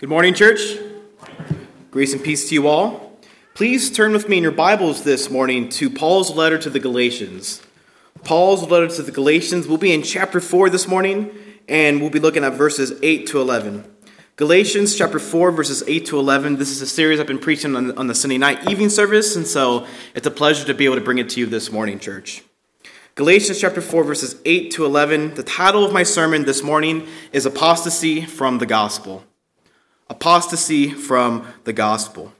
Good morning, church. Grace and peace to you all. Please turn with me in your Bibles this morning to Paul's letter to the Galatians. Paul's letter to the Galatians will be in chapter 4 this morning, and we'll be looking at verses 8 to 11. Galatians chapter 4, verses 8 to 11. This is a series I've been preaching on, on the Sunday night evening service, and so it's a pleasure to be able to bring it to you this morning, church. Galatians chapter 4, verses 8 to 11. The title of my sermon this morning is Apostasy from the Gospel apostasy from the gospel.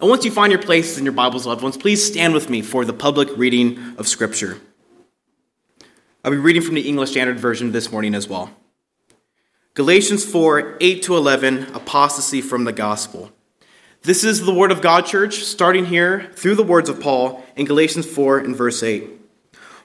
And once you find your places in your Bibles, loved ones, please stand with me for the public reading of Scripture. I'll be reading from the English Standard Version this morning as well. Galatians 4 8 to 11, apostasy from the gospel. This is the word of God, church, starting here through the words of Paul in Galatians 4 and verse 8.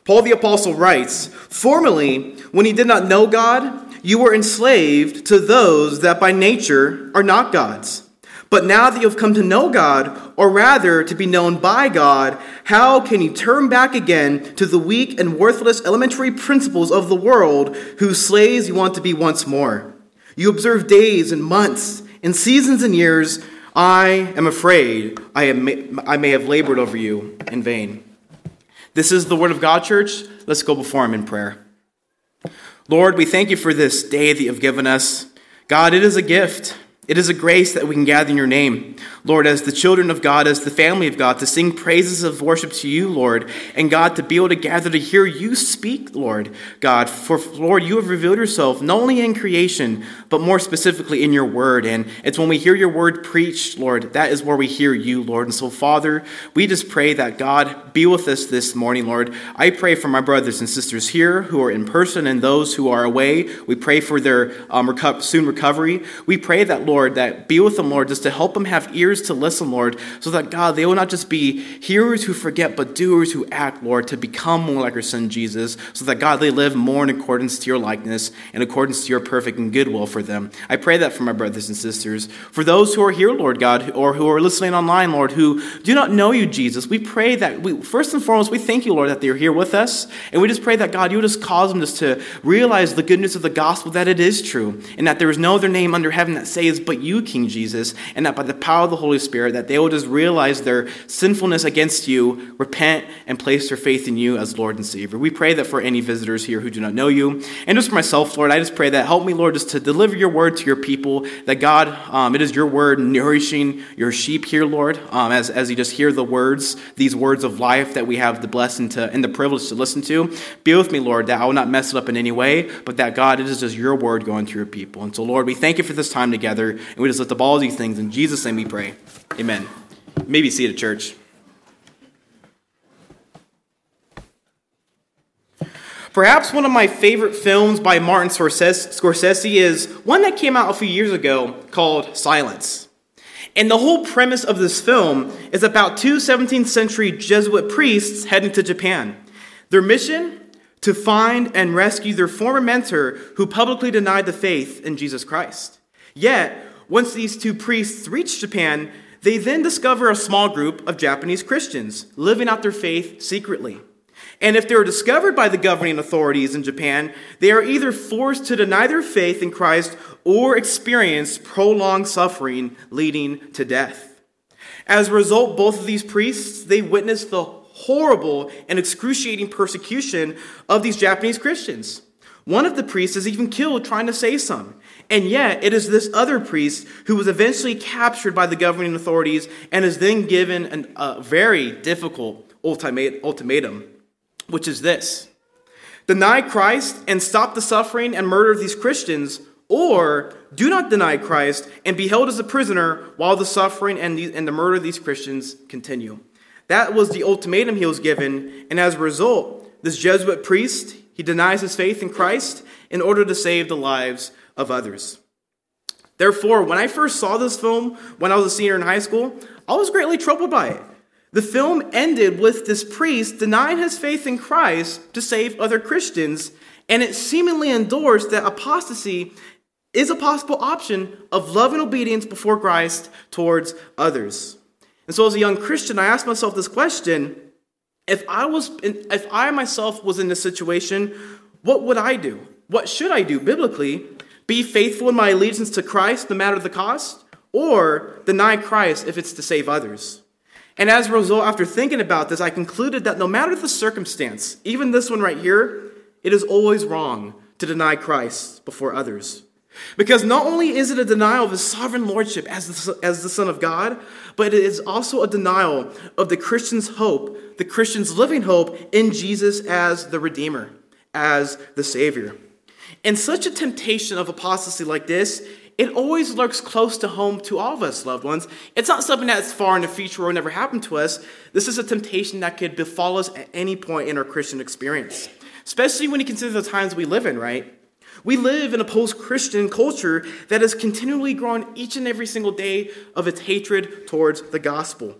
Paul the Apostle writes Formerly, when he did not know God, you were enslaved to those that by nature are not God's. But now that you have come to know God, or rather to be known by God, how can you turn back again to the weak and worthless elementary principles of the world whose slaves you want to be once more? You observe days and months and seasons and years. I am afraid I, am, I may have labored over you in vain. This is the word of God, church. Let's go before Him in prayer. Lord, we thank you for this day that you've given us. God, it is a gift. It is a grace that we can gather in your name, Lord, as the children of God, as the family of God, to sing praises of worship to you, Lord, and God, to be able to gather to hear you speak, Lord, God. For, Lord, you have revealed yourself not only in creation, but more specifically in your word. And it's when we hear your word preached, Lord, that is where we hear you, Lord. And so, Father, we just pray that God be with us this morning, Lord. I pray for my brothers and sisters here who are in person and those who are away. We pray for their um, soon recovery. We pray that, Lord, Lord, that be with them, Lord, just to help them have ears to listen, Lord, so that, God, they will not just be hearers who forget, but doers who act, Lord, to become more like your Son Jesus, so that, God, they live more in accordance to your likeness, in accordance to your perfect and good will for them. I pray that for my brothers and sisters. For those who are here, Lord God, or who are listening online, Lord, who do not know you, Jesus, we pray that, we, first and foremost, we thank you, Lord, that they're here with us, and we just pray that, God, you would just cause them just to realize the goodness of the gospel, that it is true, and that there is no other name under heaven that saves but you, King Jesus, and that by the power of the Holy Spirit, that they will just realize their sinfulness against you, repent, and place their faith in you as Lord and Savior. We pray that for any visitors here who do not know you, and just for myself, Lord, I just pray that help me, Lord, just to deliver your word to your people, that God, um, it is your word nourishing your sheep here, Lord, um, as, as you just hear the words, these words of life that we have the blessing to and the privilege to listen to. Be with me, Lord, that I will not mess it up in any way, but that God, it is just your word going through your people. And so, Lord, we thank you for this time together, and we just lift up all these things. In Jesus' name we pray. Amen. Maybe see it at church. Perhaps one of my favorite films by Martin Scorsese is one that came out a few years ago called Silence. And the whole premise of this film is about two 17th century Jesuit priests heading to Japan. Their mission? To find and rescue their former mentor who publicly denied the faith in Jesus Christ. Yet, once these two priests reach Japan, they then discover a small group of Japanese Christians living out their faith secretly. And if they're discovered by the governing authorities in Japan, they are either forced to deny their faith in Christ or experience prolonged suffering leading to death. As a result, both of these priests, they witness the horrible and excruciating persecution of these Japanese Christians. One of the priests is even killed trying to say some. And yet, it is this other priest who was eventually captured by the governing authorities and is then given an, a very difficult ultimatum, which is this deny Christ and stop the suffering and murder of these Christians, or do not deny Christ and be held as a prisoner while the suffering and the, and the murder of these Christians continue. That was the ultimatum he was given, and as a result, this Jesuit priest, he denies his faith in Christ in order to save the lives of others. Therefore, when I first saw this film when I was a senior in high school, I was greatly troubled by it. The film ended with this priest denying his faith in Christ to save other Christians, and it seemingly endorsed that apostasy is a possible option of love and obedience before Christ towards others. And so, as a young Christian, I asked myself this question if I, was if I myself was in this situation, what would I do? What should I do biblically Be faithful in my allegiance to Christ no matter the cost, or deny Christ if it's to save others. And as a result, after thinking about this, I concluded that no matter the circumstance, even this one right here, it is always wrong to deny Christ before others. Because not only is it a denial of his sovereign lordship as the, as the Son of God, but it is also a denial of the Christian's hope, the Christian's living hope in Jesus as the Redeemer, as the Savior. And such a temptation of apostasy like this, it always lurks close to home to all of us, loved ones. It's not something that's far in the future or never happened to us. This is a temptation that could befall us at any point in our Christian experience, especially when you consider the times we live in, right? We live in a post Christian culture that is continually growing each and every single day of its hatred towards the gospel.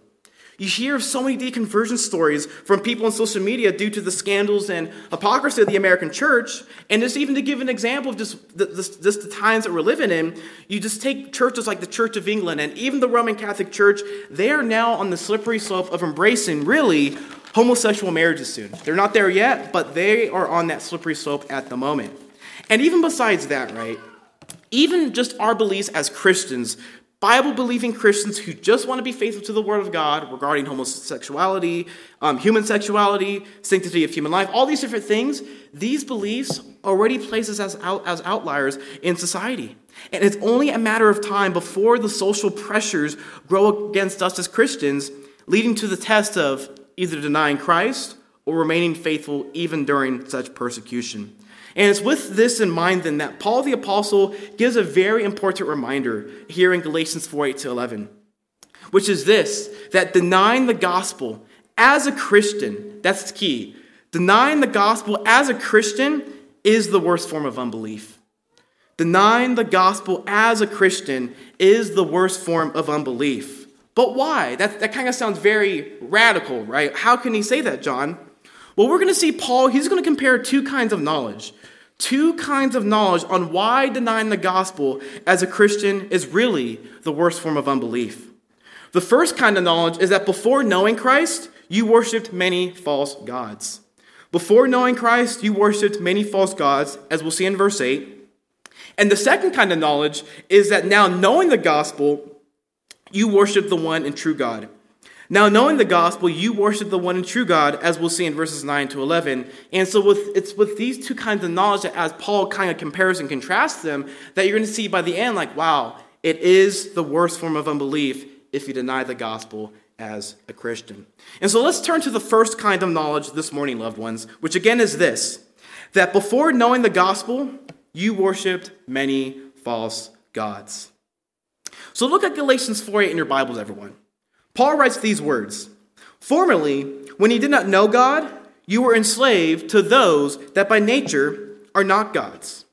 You hear of so many deconversion stories from people on social media due to the scandals and hypocrisy of the American church. And just even to give an example of just the, just the times that we're living in, you just take churches like the Church of England and even the Roman Catholic Church, they are now on the slippery slope of embracing really homosexual marriages soon. They're not there yet, but they are on that slippery slope at the moment. And even besides that, right? Even just our beliefs as Christians, Bible believing Christians who just want to be faithful to the Word of God regarding homosexuality, um, human sexuality, sanctity of human life, all these different things, these beliefs already place us as, out, as outliers in society. And it's only a matter of time before the social pressures grow against us as Christians, leading to the test of either denying Christ or remaining faithful even during such persecution. And it's with this in mind then that Paul the Apostle gives a very important reminder here in Galatians 4 8 to 11, which is this that denying the gospel as a Christian, that's the key. Denying the gospel as a Christian is the worst form of unbelief. Denying the gospel as a Christian is the worst form of unbelief. But why? That, that kind of sounds very radical, right? How can he say that, John? Well, we're going to see Paul, he's going to compare two kinds of knowledge. Two kinds of knowledge on why denying the gospel as a Christian is really the worst form of unbelief. The first kind of knowledge is that before knowing Christ, you worshiped many false gods. Before knowing Christ, you worshiped many false gods, as we'll see in verse 8. And the second kind of knowledge is that now knowing the gospel, you worship the one and true God. Now, knowing the gospel, you worship the one and true God, as we'll see in verses 9 to 11. And so, with, it's with these two kinds of knowledge that, as Paul kind of compares and contrasts them, that you're going to see by the end, like, wow, it is the worst form of unbelief if you deny the gospel as a Christian. And so, let's turn to the first kind of knowledge this morning, loved ones, which again is this that before knowing the gospel, you worshiped many false gods. So, look at Galatians 4 8 in your Bibles, everyone. Paul writes these words Formerly, when you did not know God, you were enslaved to those that by nature are not God's.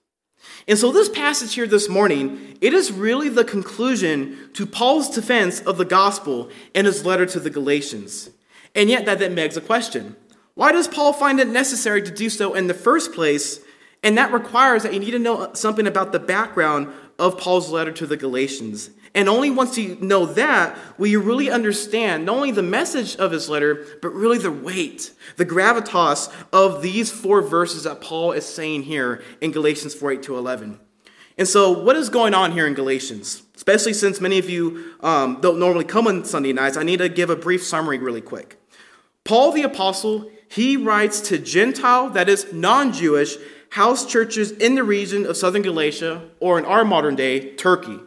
And so, this passage here this morning, it is really the conclusion to Paul's defense of the gospel in his letter to the Galatians. And yet, that, that begs a question why does Paul find it necessary to do so in the first place? And that requires that you need to know something about the background of Paul's letter to the Galatians. And only once you know that will you really understand not only the message of his letter, but really the weight, the gravitas of these four verses that Paul is saying here in Galatians 4 8 to 11. And so, what is going on here in Galatians? Especially since many of you um, don't normally come on Sunday nights, I need to give a brief summary really quick. Paul the Apostle, he writes to Gentile, that is non Jewish, house churches in the region of southern Galatia, or in our modern day, Turkey.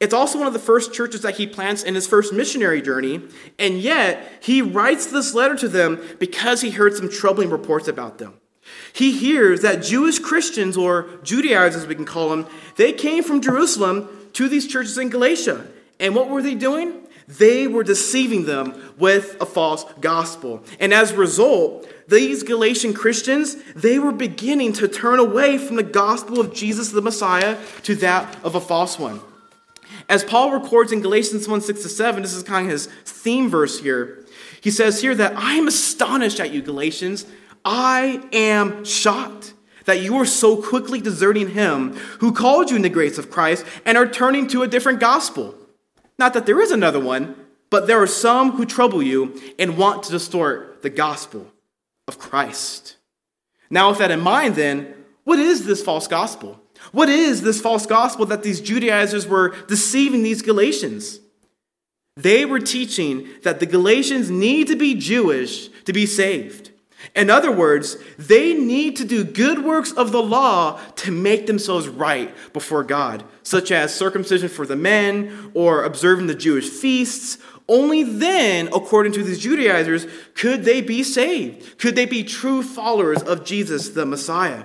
It's also one of the first churches that he plants in his first missionary journey, and yet he writes this letter to them because he heard some troubling reports about them. He hears that Jewish Christians, or Judaizers as we can call them, they came from Jerusalem to these churches in Galatia. And what were they doing? They were deceiving them with a false gospel. And as a result, these Galatian Christians, they were beginning to turn away from the gospel of Jesus the Messiah to that of a false one. As Paul records in Galatians 1 6 to 7, this is kind of his theme verse here. He says here that I am astonished at you, Galatians. I am shocked that you are so quickly deserting him who called you in the grace of Christ and are turning to a different gospel. Not that there is another one, but there are some who trouble you and want to distort the gospel of Christ. Now, with that in mind, then, what is this false gospel? What is this false gospel that these Judaizers were deceiving these Galatians? They were teaching that the Galatians need to be Jewish to be saved. In other words, they need to do good works of the law to make themselves right before God, such as circumcision for the men or observing the Jewish feasts. Only then, according to these Judaizers, could they be saved. Could they be true followers of Jesus, the Messiah?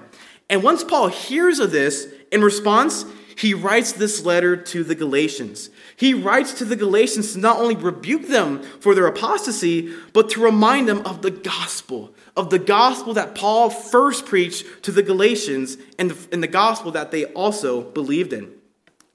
And once Paul hears of this, in response, he writes this letter to the Galatians. He writes to the Galatians to not only rebuke them for their apostasy, but to remind them of the gospel, of the gospel that Paul first preached to the Galatians and the, and the gospel that they also believed in.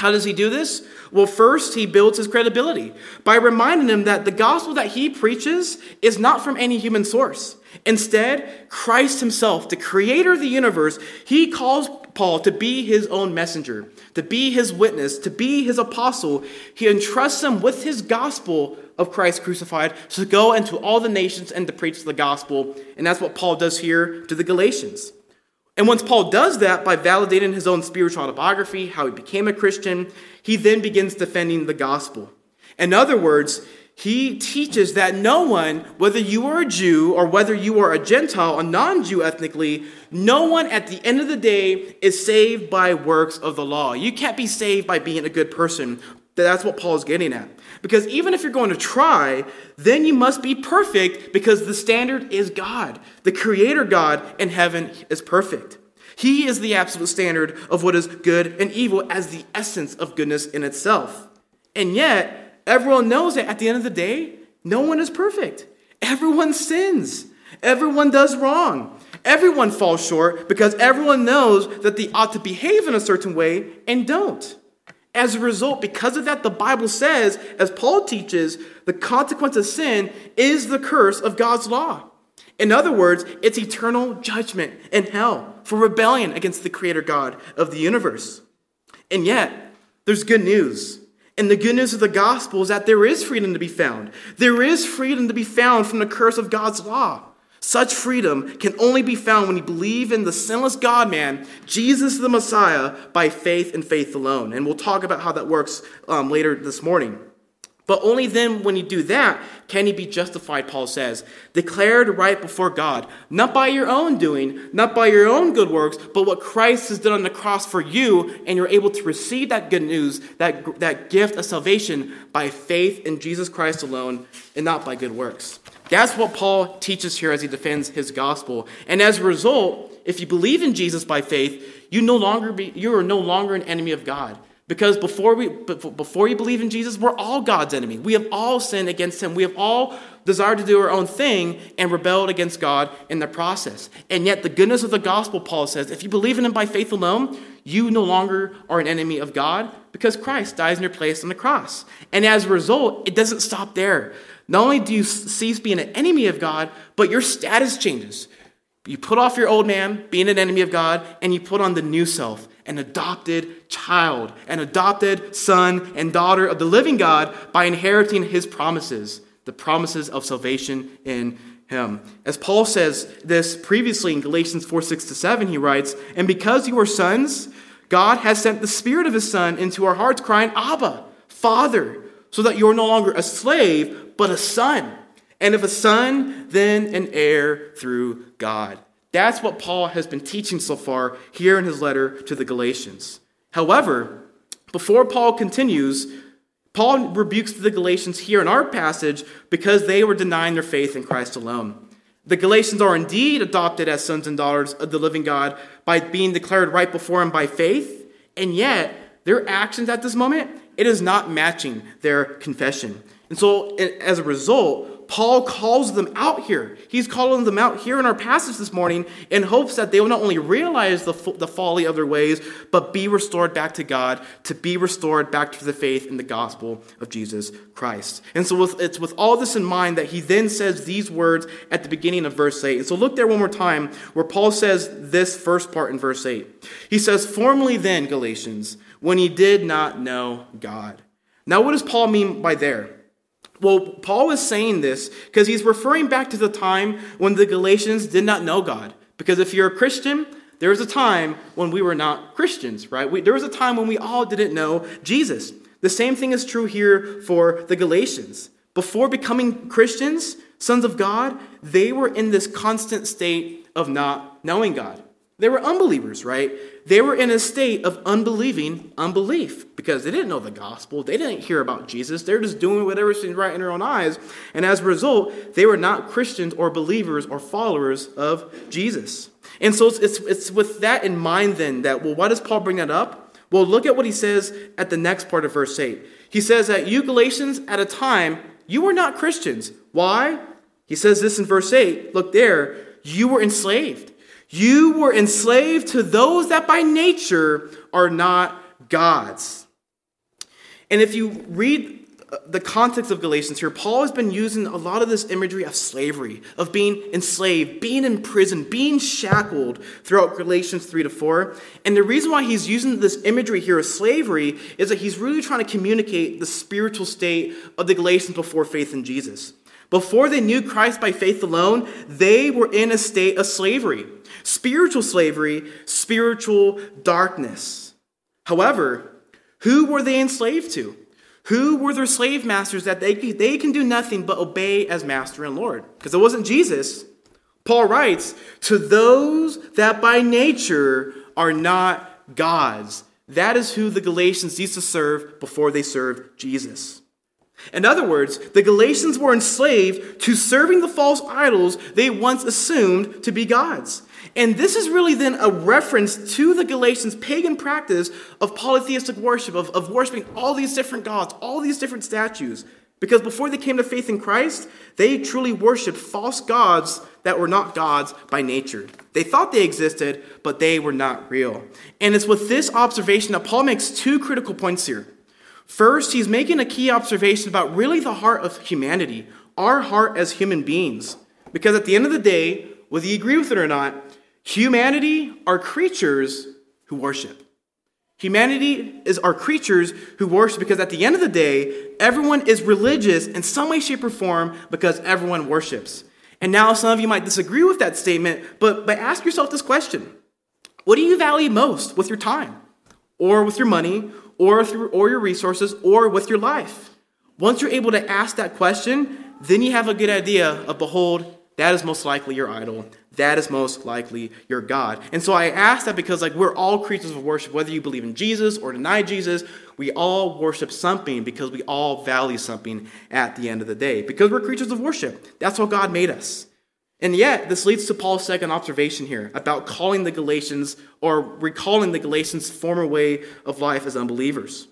How does he do this? Well, first, he builds his credibility by reminding them that the gospel that he preaches is not from any human source. Instead, Christ himself, the creator of the universe, he calls Paul to be his own messenger, to be his witness, to be his apostle. He entrusts him with his gospel of Christ crucified to go into all the nations and to preach the gospel. And that's what Paul does here to the Galatians. And once Paul does that by validating his own spiritual autobiography, how he became a Christian, he then begins defending the gospel. In other words, he teaches that no one, whether you are a Jew or whether you are a Gentile, a non Jew ethnically, no one at the end of the day is saved by works of the law. You can't be saved by being a good person. That's what Paul is getting at. Because even if you're going to try, then you must be perfect because the standard is God. The Creator God in heaven is perfect. He is the absolute standard of what is good and evil as the essence of goodness in itself. And yet, Everyone knows that at the end of the day, no one is perfect. Everyone sins. Everyone does wrong. Everyone falls short because everyone knows that they ought to behave in a certain way and don't. As a result, because of that, the Bible says, as Paul teaches, the consequence of sin is the curse of God's law. In other words, it's eternal judgment in hell for rebellion against the Creator God of the universe. And yet, there's good news. And the good news of the gospel is that there is freedom to be found. There is freedom to be found from the curse of God's law. Such freedom can only be found when you believe in the sinless God man, Jesus the Messiah, by faith and faith alone. And we'll talk about how that works um, later this morning. But only then, when you do that, can you be justified, Paul says, declared right before God, not by your own doing, not by your own good works, but what Christ has done on the cross for you, and you're able to receive that good news, that, that gift of salvation by faith in Jesus Christ alone, and not by good works. That's what Paul teaches here as he defends his gospel. And as a result, if you believe in Jesus by faith, you no longer be, you are no longer an enemy of God. Because before we before you believe in Jesus, we're all God's enemy. We have all sinned against him. We have all desired to do our own thing and rebelled against God in the process. And yet the goodness of the gospel, Paul says, if you believe in him by faith alone, you no longer are an enemy of God because Christ dies in your place on the cross. And as a result, it doesn't stop there. Not only do you cease being an enemy of God, but your status changes. You put off your old man, being an enemy of God, and you put on the new self, an adopted child, an adopted son and daughter of the living God by inheriting his promises, the promises of salvation in him. As Paul says this previously in Galatians 4 6 to 7, he writes, And because you are sons, God has sent the Spirit of His Son into our hearts, crying, Abba, Father, so that you are no longer a slave, but a son. And if a son, then an heir through God. That's what Paul has been teaching so far here in his letter to the Galatians. However, before Paul continues, Paul rebukes the Galatians here in our passage because they were denying their faith in Christ alone. The Galatians are indeed adopted as sons and daughters of the living God by being declared right before him by faith, and yet their actions at this moment, it is not matching their confession. And so as a result, Paul calls them out here. He's calling them out here in our passage this morning in hopes that they will not only realize the, the folly of their ways, but be restored back to God, to be restored back to the faith in the gospel of Jesus Christ. And so with, it's with all this in mind that he then says these words at the beginning of verse 8. And so look there one more time where Paul says this first part in verse 8. He says, Formerly then, Galatians, when ye did not know God. Now, what does Paul mean by there? Well, Paul is saying this because he's referring back to the time when the Galatians did not know God. Because if you're a Christian, there was a time when we were not Christians, right? We, there was a time when we all didn't know Jesus. The same thing is true here for the Galatians. Before becoming Christians, sons of God, they were in this constant state of not knowing God. They were unbelievers, right? They were in a state of unbelieving unbelief because they didn't know the gospel. They didn't hear about Jesus. They're just doing whatever seemed right in their own eyes. And as a result, they were not Christians or believers or followers of Jesus. And so it's, it's, it's with that in mind then that, well, why does Paul bring that up? Well, look at what he says at the next part of verse 8. He says that you Galatians, at a time, you were not Christians. Why? He says this in verse 8. Look there. You were enslaved. You were enslaved to those that by nature are not God's. And if you read uh, the context of Galatians here, Paul has been using a lot of this imagery of slavery, of being enslaved, being in prison, being shackled throughout Galatians 3 to 4. And the reason why he's using this imagery here of slavery is that he's really trying to communicate the spiritual state of the Galatians before faith in Jesus. Before they knew Christ by faith alone, they were in a state of slavery spiritual slavery, spiritual darkness. However, who were they enslaved to? Who were their slave masters that they, they can do nothing but obey as master and Lord? Because it wasn't Jesus. Paul writes, To those that by nature are not God's. That is who the Galatians used to serve before they served Jesus. In other words, the Galatians were enslaved to serving the false idols they once assumed to be gods. And this is really then a reference to the Galatians' pagan practice of polytheistic worship, of, of worshiping all these different gods, all these different statues. Because before they came to faith in Christ, they truly worshiped false gods that were not gods by nature. They thought they existed, but they were not real. And it's with this observation that Paul makes two critical points here. First, he's making a key observation about really the heart of humanity, our heart as human beings. Because at the end of the day, whether you agree with it or not, Humanity are creatures who worship. Humanity is our creatures who worship because at the end of the day, everyone is religious in some way, shape, or form because everyone worships. And now some of you might disagree with that statement, but, but ask yourself this question What do you value most with your time, or with your money, or, through, or your resources, or with your life? Once you're able to ask that question, then you have a good idea of, behold, that is most likely your idol. That is most likely your God. And so I ask that because like we're all creatures of worship, whether you believe in Jesus or deny Jesus, we all worship something because we all value something at the end of the day. Because we're creatures of worship. That's how God made us. And yet, this leads to Paul's second observation here about calling the Galatians or recalling the Galatians' former way of life as unbelievers.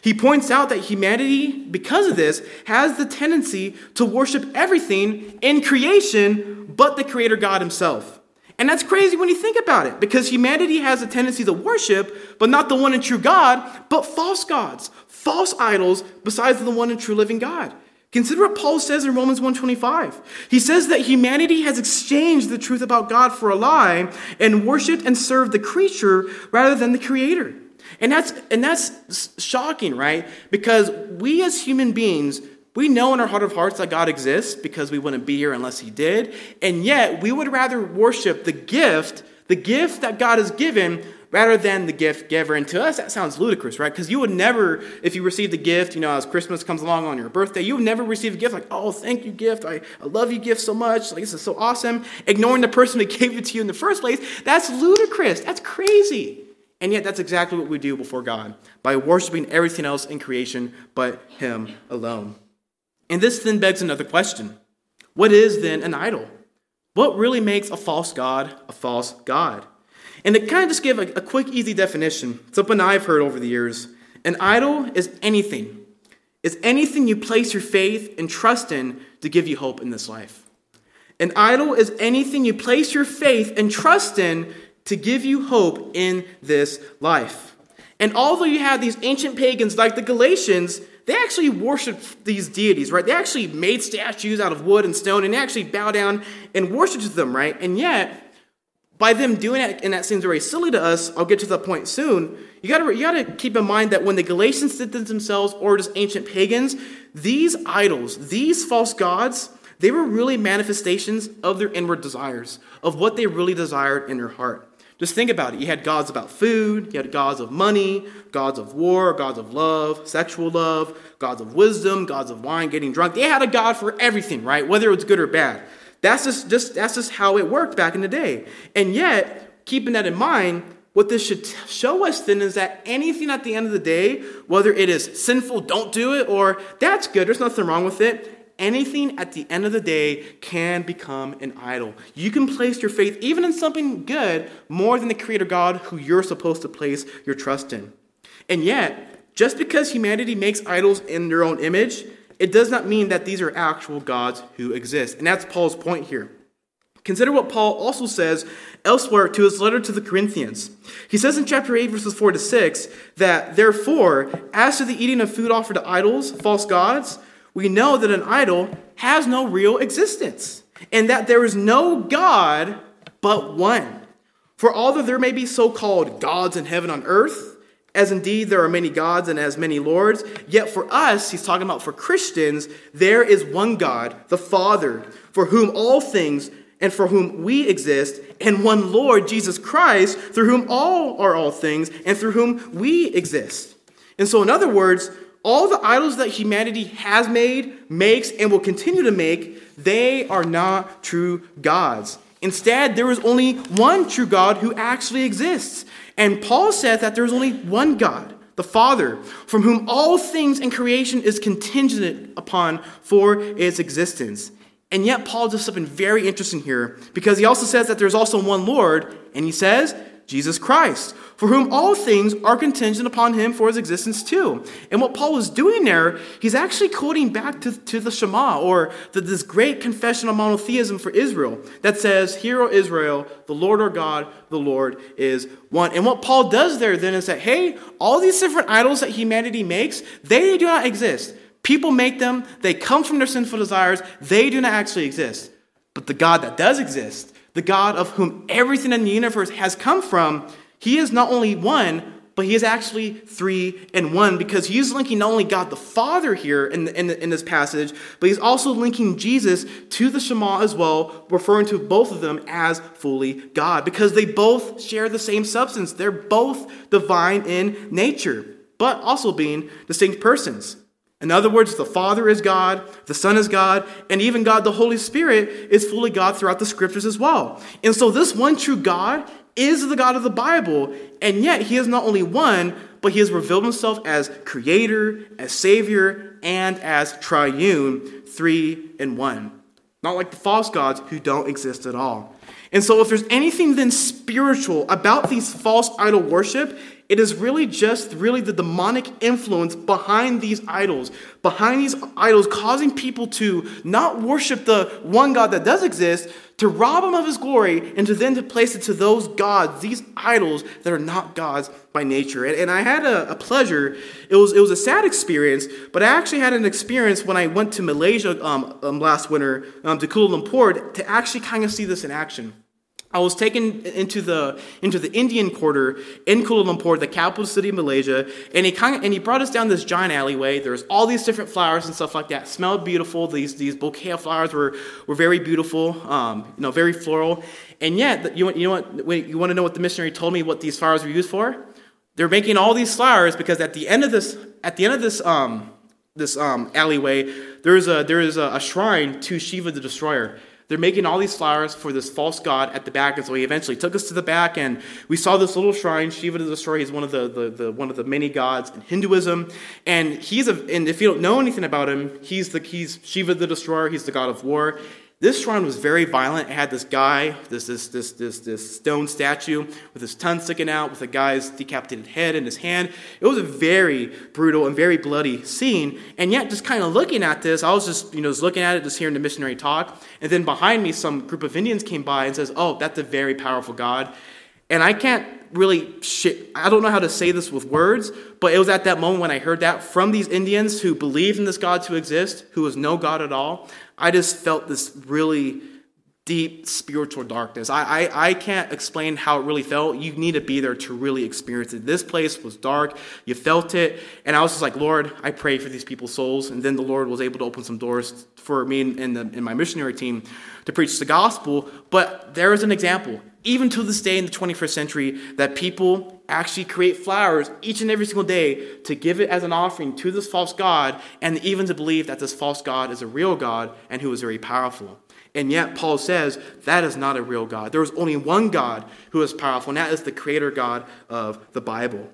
He points out that humanity, because of this, has the tendency to worship everything in creation but the Creator God Himself. And that's crazy when you think about it, because humanity has a tendency to worship, but not the one and true God, but false gods, false idols, besides the one and true living God. Consider what Paul says in Romans 1:25. He says that humanity has exchanged the truth about God for a lie and worshiped and served the creature rather than the creator. And that's, and that's shocking, right? Because we as human beings, we know in our heart of hearts that God exists because we wouldn't be here unless He did. And yet, we would rather worship the gift, the gift that God has given, rather than the gift giver. And to us, that sounds ludicrous, right? Because you would never, if you received a gift, you know, as Christmas comes along on your birthday, you would never receive a gift like, oh, thank you, gift. I, I love you, gift, so much. Like, this is so awesome. Ignoring the person that gave it to you in the first place, that's ludicrous. That's crazy. And yet, that's exactly what we do before God by worshiping everything else in creation but Him alone. And this then begs another question What is then an idol? What really makes a false God a false God? And to kind of just give a, a quick, easy definition, something I've heard over the years an idol is anything. It's anything you place your faith and trust in to give you hope in this life. An idol is anything you place your faith and trust in to give you hope in this life. And although you have these ancient pagans like the Galatians, they actually worshiped these deities, right? They actually made statues out of wood and stone and they actually bow down and worshiped them, right? And yet, by them doing it, and that seems very silly to us, I'll get to that point soon. You gotta, you gotta keep in mind that when the Galatians did this themselves, or just ancient pagans, these idols, these false gods, they were really manifestations of their inward desires, of what they really desired in their heart. Just think about it. You had gods about food, you had gods of money, gods of war, gods of love, sexual love, gods of wisdom, gods of wine, getting drunk. They had a god for everything, right? Whether it was good or bad. That's just, just, that's just how it worked back in the day. And yet, keeping that in mind, what this should show us then is that anything at the end of the day, whether it is sinful, don't do it, or that's good, there's nothing wrong with it, anything at the end of the day can become an idol. You can place your faith even in something good more than the Creator God who you're supposed to place your trust in. And yet, just because humanity makes idols in their own image, it does not mean that these are actual gods who exist. And that's Paul's point here. Consider what Paul also says elsewhere to his letter to the Corinthians. He says in chapter 8, verses 4 to 6, that therefore, as to the eating of food offered to idols, false gods, we know that an idol has no real existence, and that there is no God but one. For although there may be so called gods in heaven on earth, as indeed there are many gods and as many lords, yet for us, he's talking about for Christians, there is one God, the Father, for whom all things and for whom we exist, and one Lord, Jesus Christ, through whom all are all things and through whom we exist. And so, in other words, all the idols that humanity has made, makes, and will continue to make, they are not true gods. Instead, there is only one true God who actually exists. And Paul says that there is only one God, the Father, from whom all things in creation is contingent upon for its existence. And yet, Paul does something very interesting here because he also says that there's also one Lord, and he says Jesus Christ, for whom all things are contingent upon him for his existence too. And what Paul is doing there, he's actually quoting back to, to the Shema, or this great confession of monotheism for Israel that says, Hear, O Israel, the Lord our God, the Lord is one. And what Paul does there then is that, hey, all these different idols that humanity makes, they do not exist. People make them, they come from their sinful desires, they do not actually exist. But the God that does exist, the God of whom everything in the universe has come from, he is not only one, but he is actually three and one because he's linking not only God the Father here in, in, in, this passage, but he's also linking Jesus to the Shema as well, referring to both of them as fully God because they both share the same substance. They're both divine in nature, but also being distinct persons. In other words, the Father is God, the Son is God, and even God the Holy Spirit is fully God throughout the scriptures as well. And so, this one true God is the God of the Bible, and yet He is not only one, but He has revealed Himself as Creator, as Savior, and as Triune, three in one. Not like the false gods who don't exist at all. And so, if there's anything then spiritual about these false idol worship, it is really just really the demonic influence behind these idols, behind these idols causing people to not worship the one God that does exist, to rob him of his glory, and to then to place it to those gods, these idols that are not gods by nature. And, and I had a, a, pleasure. It was it was a sad experience, but I actually had an experience when I went to Malaysia um, um, last winter um, to Kuala Lumpur to actually kind of see this in action. I was taken into the into the Indian quarter in Kuala Lumpur, the capital city of Malaysia, and he kind of, and he brought us down this giant alleyway. There's all these different flowers and stuff like that. Smelled beautiful. These these bouquet of flowers were were very beautiful, um, you know, very floral. And yet, you you know what you want to know what the missionary told me what these flowers were used for? They're making all these flowers because at the end of this at the end of this um, this um, alleyway, there is a there is a, a shrine to Shiva the Destroyer. They're making all these flowers for this false god at the back, and so he eventually took us to the back, and we saw this little shrine. Shiva the Destroyer. He's one of the, the, the, one of the many gods in Hinduism, and he's a. And if you don't know anything about him, he's the he's Shiva the Destroyer. He's the god of war. This shrine was very violent. It had this guy, this, this, this, this, this stone statue with his tongue sticking out, with a guy's decapitated head in his hand. It was a very brutal and very bloody scene. And yet, just kind of looking at this, I was just, you know, just looking at it, just hearing the missionary talk. And then behind me, some group of Indians came by and says, "Oh, that's a very powerful God." And I can't really, sh- I don't know how to say this with words, but it was at that moment when I heard that from these Indians who believed in this God to exist, who was no God at all. I just felt this really deep spiritual darkness. I, I, I can't explain how it really felt. You need to be there to really experience it. This place was dark. You felt it. And I was just like, Lord, I pray for these people's souls. And then the Lord was able to open some doors for me and, the, and my missionary team to preach the gospel. But there is an example, even to this day in the 21st century, that people actually create flowers each and every single day to give it as an offering to this false God, and even to believe that this false God is a real God and who is very powerful. And yet, Paul says that is not a real God. There is only one God who is powerful, and that is the creator God of the Bible.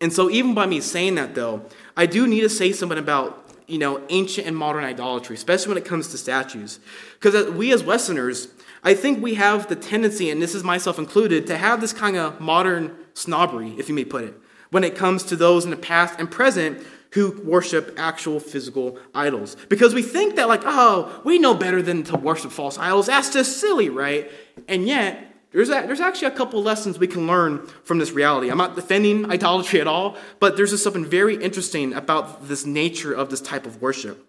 And so, even by me saying that, though, I do need to say something about you know ancient and modern idolatry, especially when it comes to statues, because we as Westerners, I think we have the tendency, and this is myself included, to have this kind of modern snobbery, if you may put it, when it comes to those in the past and present who worship actual physical idols. Because we think that, like, oh, we know better than to worship false idols. That's just silly, right? And yet, there's, a, there's actually a couple lessons we can learn from this reality. I'm not defending idolatry at all, but there's just something very interesting about this nature of this type of worship.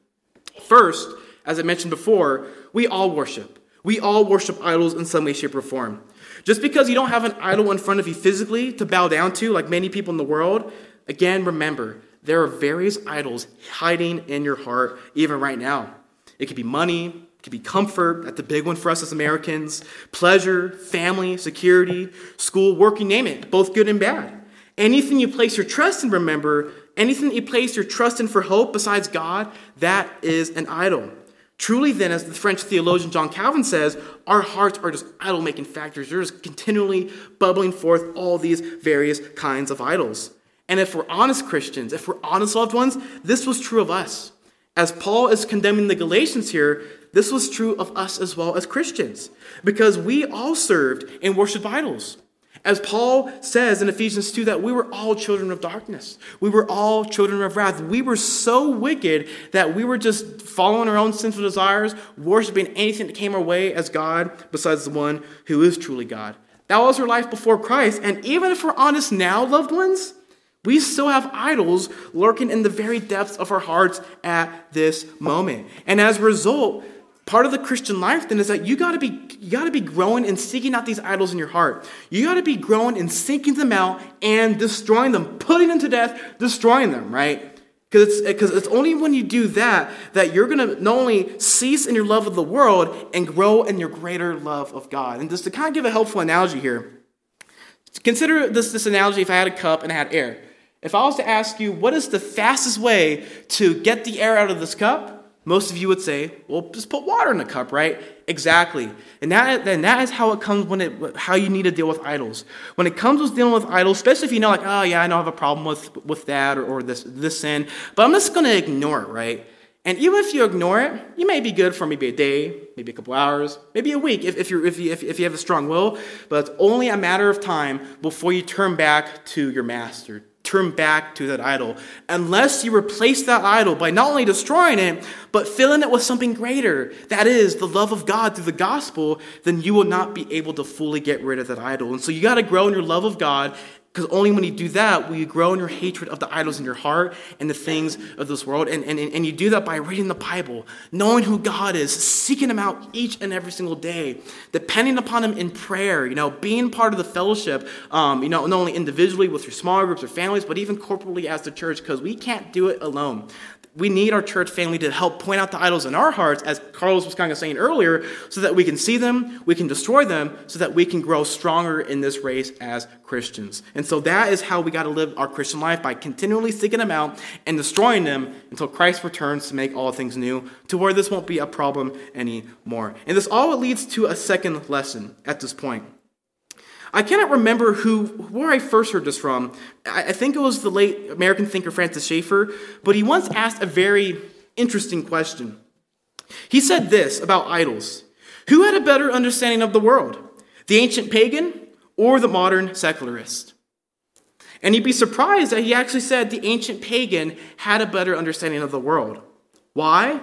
First, as I mentioned before, we all worship. We all worship idols in some way, shape, or form. Just because you don't have an idol in front of you physically to bow down to, like many people in the world, again, remember, there are various idols hiding in your heart, even right now. It could be money, it could be comfort, that's the big one for us as Americans, pleasure, family, security, school, work, you name it, both good and bad. Anything you place your trust in, remember, anything you place your trust in for hope besides God, that is an idol. Truly, then, as the French theologian John Calvin says, our hearts are just idol making factors. They're just continually bubbling forth all these various kinds of idols. And if we're honest Christians, if we're honest loved ones, this was true of us. As Paul is condemning the Galatians here, this was true of us as well as Christians, because we all served and worshiped idols. As Paul says in Ephesians 2, that we were all children of darkness. We were all children of wrath. We were so wicked that we were just following our own sinful desires, worshiping anything that came our way as God besides the one who is truly God. That was our life before Christ. And even if we're honest now, loved ones, we still have idols lurking in the very depths of our hearts at this moment. And as a result, part of the Christian life then is that you gotta be you gotta be growing and seeking out these idols in your heart. You gotta be growing and seeking them out and destroying them, putting them to death, destroying them, right? Because it's, because it's only when you do that that you're going to not only cease in your love of the world and grow in your greater love of God. And just to kind of give a helpful analogy here, consider this, this analogy if I had a cup and I had air. If I was to ask you, what is the fastest way to get the air out of this cup? Most of you would say, well, just put water in the cup, right? Exactly. And that, and that is how it comes when it, how you need to deal with idols. When it comes with dealing with idols, especially if you know, like, oh, yeah, I I have a problem with, with that or, or this, this sin, but I'm just going to ignore it, right? And even if you ignore it, you may be good for maybe a day, maybe a couple hours, maybe a week if, if, you're, if, you, if, if you have a strong will, but it's only a matter of time before you turn back to your master, turn back to that idol unless you replace that idol by not only destroying it, but filling it with something greater. That is the love of God through the gospel, then you will not be able to fully get rid of that idol. And so you got to grow in your love of God because only when you do that will you grow in your hatred of the idols in your heart and the things of this world. And, and, and you do that by reading the Bible, knowing who God is, seeking Him out each and every single day, depending upon Him in prayer, you know, being part of the fellowship, um, you know, not only individually with your small groups or families, but even corporately as the church, because we can't do it alone we need our church family to help point out the idols in our hearts, as Carlos was kind of saying earlier, so that we can see them, we can destroy them, so that we can grow stronger in this race as Christians. And so that is how we got to live our Christian life by continually seeking them out and destroying them until Christ returns to make all things new, to where this won't be a problem anymore. And this all leads to a second lesson at this point. I cannot remember who where I first heard this from. I, think it was the late American thinker Francis Schaeffer, but he once asked a very interesting question. He said this about idols Who had a better understanding of the world, the ancient pagan or the modern secularist? And you'd be surprised that he actually said the ancient pagan had a better understanding of the world. Why?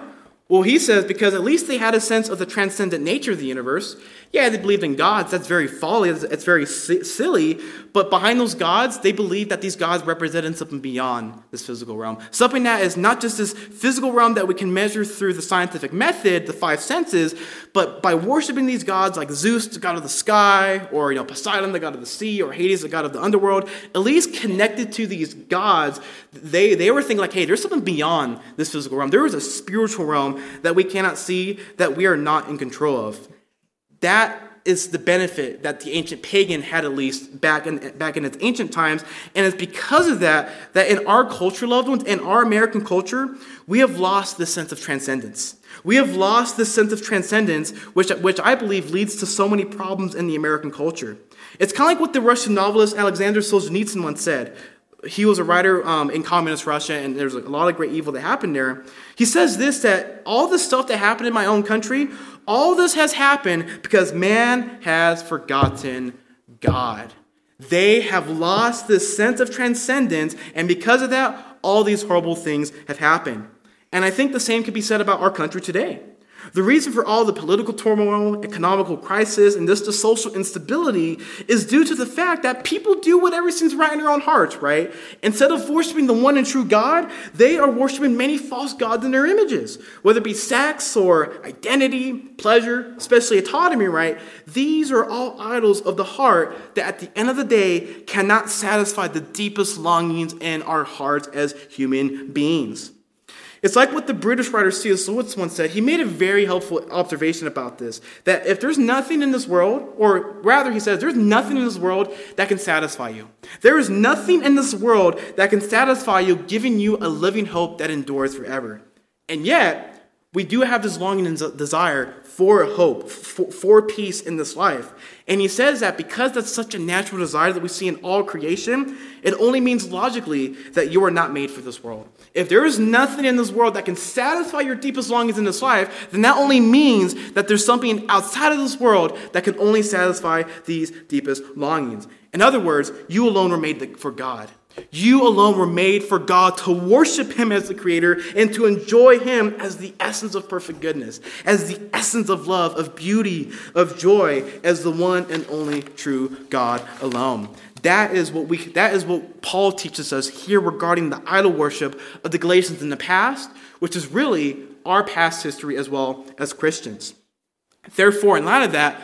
Well, he says because at least they had a sense of the transcendent nature of the universe. Yeah, they believed in gods. That's very folly. It's very silly. But behind those gods, they believed that these gods represented something beyond this physical realm. Something that is not just this physical realm that we can measure through the scientific method, the five senses, but by worshiping these gods like Zeus, the god of the sky, or you know Poseidon, the god of the sea, or Hades, the god of the underworld, at least connected to these gods, they, they were thinking like, hey, there's something beyond this physical realm. There is a spiritual realm that we cannot see, that we are not in control of. That is the benefit that the ancient pagan had at least back in, back in its ancient times. And it's because of that that in our culture, loved ones, in our American culture, we have lost this sense of transcendence. We have lost this sense of transcendence, which, which I believe leads to so many problems in the American culture. It's kind of like what the Russian novelist Alexander Solzhenitsyn once said. He was a writer um, in communist Russia, and there's a lot of great evil that happened there. He says this that all the stuff that happened in my own country, all this has happened because man has forgotten God. They have lost this sense of transcendence, and because of that, all these horrible things have happened. And I think the same could be said about our country today. The reason for all the political turmoil, economical crisis, and just the social instability is due to the fact that people do whatever seems right in their own hearts, right? Instead of worshiping the one and true God, they are worshiping many false gods in their images, whether it be sex or identity, pleasure, especially autonomy, right? These are all idols of the heart that at the end of the day cannot satisfy the deepest longings in our hearts as human beings. It's like what the British writer C.S. Lewis once said. He made a very helpful observation about this that if there's nothing in this world, or rather, he says, there's nothing in this world that can satisfy you. There is nothing in this world that can satisfy you, giving you a living hope that endures forever. And yet, we do have this longing and desire for hope, for, for, peace in this life. And he says that because that's such a natural desire that we see in all creation, it only means logically that you are not made for this world. If there is nothing in this world that can satisfy your deepest longings in this life, then that only means that there's something outside of this world that can only satisfy these deepest longings. In other words, you alone were made for God. You alone were made for God to worship Him as the Creator and to enjoy Him as the essence of perfect goodness, as the essence of love, of beauty, of joy, as the one and only true God alone. That is what we that is what Paul teaches us here regarding the idol worship of the Galatians in the past, which is really our past history as well as Christians. Therefore, in light of that,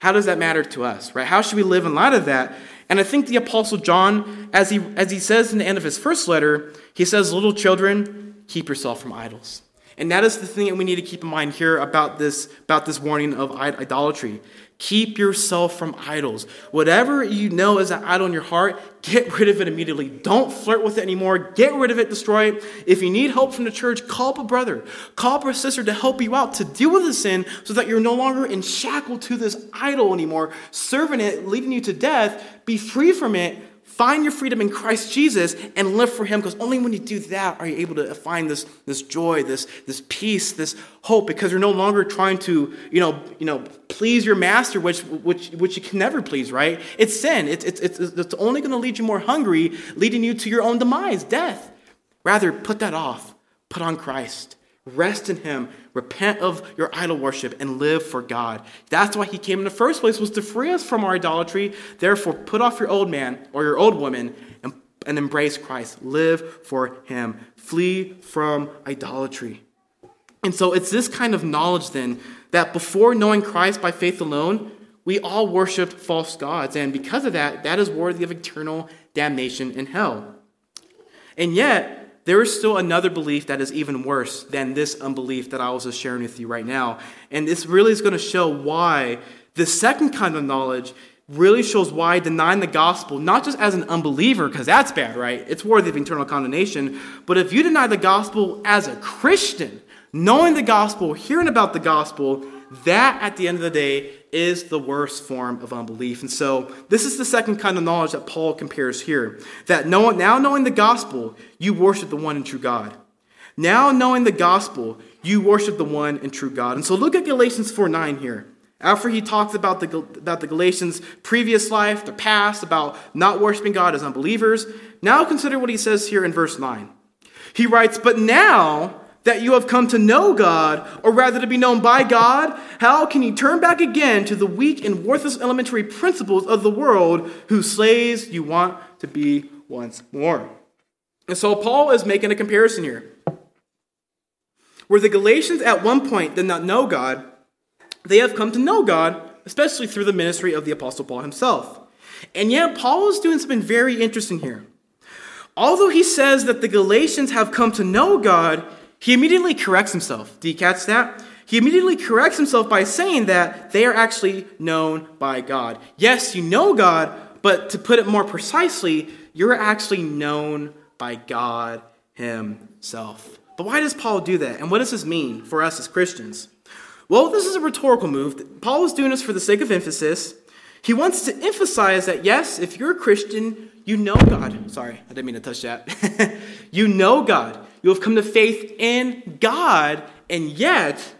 how does that matter to us, right? How should we live in light of that? And I think the Apostle John, as he, as he says in the end of his first letter, he says, Little children, keep yourself from idols. And that is the thing that we need to keep in mind here about this, about this warning of idolatry. Keep yourself from idols. Whatever you know is an idol in your heart, get rid of it immediately. Don't flirt with it anymore. Get rid of it, destroy it. If you need help from the church, call up a brother, call up a sister to help you out to deal with the sin so that you're no longer in shackle to this idol anymore, serving it, leading you to death. Be free from it Find your freedom in Christ Jesus and live for Him because only when you do that are you able to find this, this joy, this, this peace, this hope because you're no longer trying to, you know, you know, please your master, which, which, which you can never please, right? It's sin. It's, it's, it's, it's only going to lead you more hungry, leading you to your own demise, death. Rather, put that off. Put on Christ. Rest in him. Repent of your idol worship and live for God. That's why he came in the first place was to free us from our idolatry. Therefore, put off your old man or your old woman and, and embrace Christ. Live for him. Flee from idolatry. And so it's this kind of knowledge then that before knowing Christ by faith alone, we all worshiped false gods. And because of that, that is worthy of eternal damnation in hell. And yet, there is still another belief that is even worse than this unbelief that I was just sharing with you right now. And this really is going to show why the second kind of knowledge really shows why denying the gospel, not just as an unbeliever, because that's bad, right? It's worthy of eternal condemnation. But if you deny the gospel as a Christian, knowing the gospel, hearing about the gospel, that at the end of the day is the worst form of unbelief. And so, this is the second kind of knowledge that Paul compares here. That now knowing the gospel, you worship the one and true God. Now knowing the gospel, you worship the one and true God. And so, look at Galatians 4 9 here. After he talks about the, about the Galatians' previous life, their past, about not worshiping God as unbelievers, now consider what he says here in verse 9. He writes, But now that you have come to know God, or rather to be known by God, how can you turn back again to the weak and worthless elementary principles of the world whose slaves you want to be once more? And so Paul is making a comparison here. Where the Galatians at one point did not know God, they have come to know God, especially through the ministry of the Apostle Paul himself. And yet, Paul is doing something very interesting here. Although he says that the Galatians have come to know God, he immediately corrects himself. Do you catch that? He immediately corrects himself by saying that they are actually known by God. Yes, you know God, but to put it more precisely, you're actually known by God Himself. But why does Paul do that? And what does this mean for us as Christians? Well, this is a rhetorical move. Paul is doing this for the sake of emphasis. He wants to emphasize that, yes, if you're a Christian, you know God. Sorry, I didn't mean to touch that. you know God. You have come to faith in God, and yet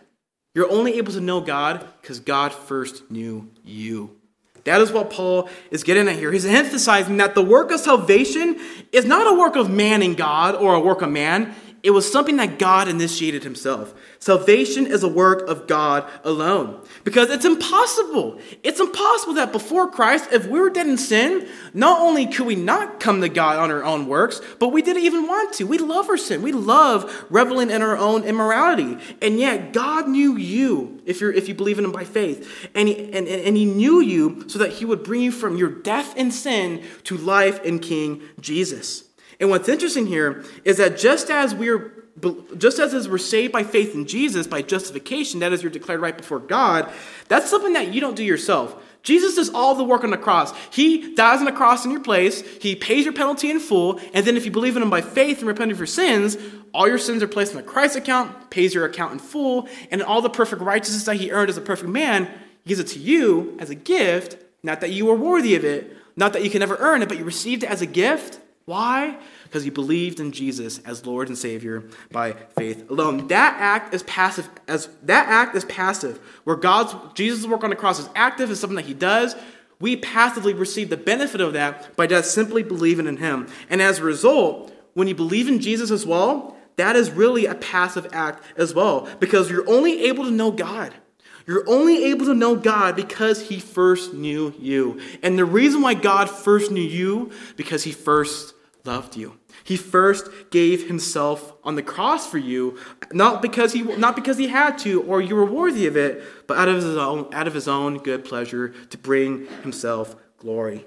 you're only able to know God because God first knew you. That is what Paul is getting at here. He's emphasizing that the work of salvation is not a work of man in God or a work of man. It was something that God initiated himself. Salvation is a work of God alone. Because it's impossible. It's impossible that before Christ, if we were dead in sin, not only could we not come to God on our own works, but we didn't even want to. We love our sin. We love reveling in our own immorality. And yet, God knew you, if, you're, if you believe in Him by faith. And he, and, and he knew you so that He would bring you from your death in sin to life in King Jesus. And what's interesting here is that just as we're just as we're saved by faith in Jesus, by justification, that is, you're declared right before God, that's something that you don't do yourself. Jesus does all the work on the cross. He dies on the cross in your place, He pays your penalty in full, and then if you believe in Him by faith and repent of your sins, all your sins are placed in the Christ account, pays your account in full, and all the perfect righteousness that He earned as a perfect man, He gives it to you as a gift, not that you are worthy of it, not that you can ever earn it, but you received it as a gift why? Because he believed in Jesus as Lord and Savior by faith alone. That act is passive. As that act is passive, where God's Jesus' work on the cross is active, is something that He does. We passively receive the benefit of that by just simply believing in Him. And as a result, when you believe in Jesus as well, that is really a passive act as well, because you're only able to know God. You're only able to know God because He first knew you. And the reason why God first knew you, because He first loved you. He first gave himself on the cross for you, not because he not because he had to or you were worthy of it, but out of his own out of his own good pleasure to bring himself glory.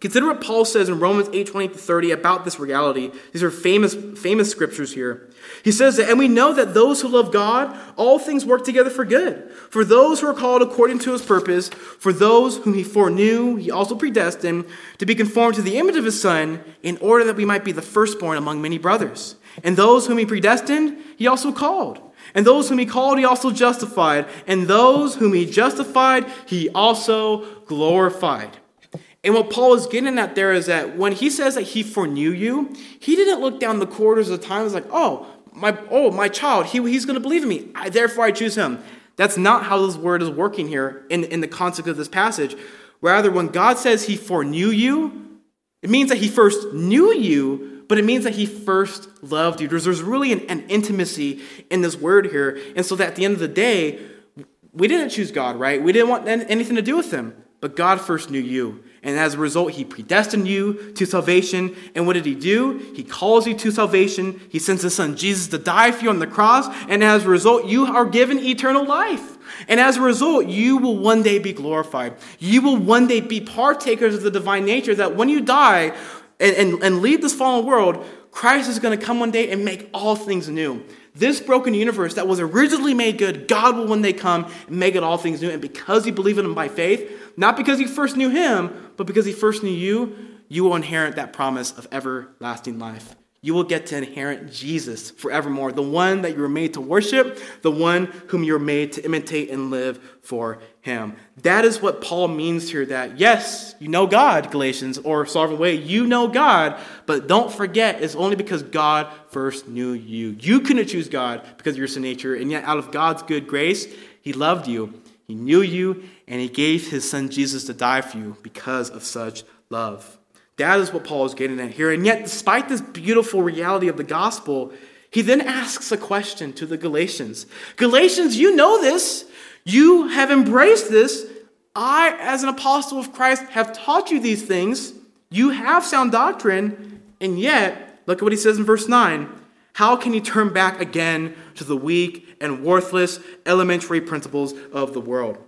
Consider what Paul says in Romans 8 20 to 30 about this reality. These are famous, famous scriptures here. He says that, and we know that those who love God, all things work together for good. For those who are called according to his purpose, for those whom he foreknew, he also predestined to be conformed to the image of his Son, in order that we might be the firstborn among many brothers. And those whom he predestined, he also called. And those whom he called, he also justified. And those whom he justified, he also glorified. And what Paul is getting at there is that when he says that he foreknew you, he didn't look down the corridors of time and was like, oh, my, oh, my child, he, he's going to believe in me. I, therefore, I choose him. That's not how this word is working here in, in the context of this passage. Rather, when God says he foreknew you, it means that he first knew you, but it means that he first loved you. There's, there's really an, an intimacy in this word here. And so that at the end of the day, we didn't choose God, right? We didn't want anything to do with him, but God first knew you. And as a result, he predestined you to salvation. And what did he do? He calls you to salvation. He sends his son Jesus to die for you on the cross. And as a result, you are given eternal life. And as a result, you will one day be glorified. You will one day be partakers of the divine nature that when you die and, and, and leave this fallen world, Christ is going to come one day and make all things new. This broken universe that was originally made good, God will one day come make it all things new. And because you believe in Him by faith, not because you first knew Him, but because He first knew you, you will inherit that promise of everlasting life. You will get to inherit Jesus forevermore, the one that you were made to worship, the one whom you were made to imitate and live for him. That is what Paul means here that, yes, you know God, Galatians, or Sovereign Way, you know God, but don't forget, it's only because God first knew you. You couldn't choose God because of your sin nature, and yet out of God's good grace, he loved you, he knew you, and he gave his son Jesus to die for you because of such love. That is what Paul is getting at here. And yet, despite this beautiful reality of the gospel, he then asks a question to the Galatians Galatians, you know this. You have embraced this. I, as an apostle of Christ, have taught you these things. You have sound doctrine. And yet, look at what he says in verse 9. How can you turn back again to the weak and worthless elementary principles of the world?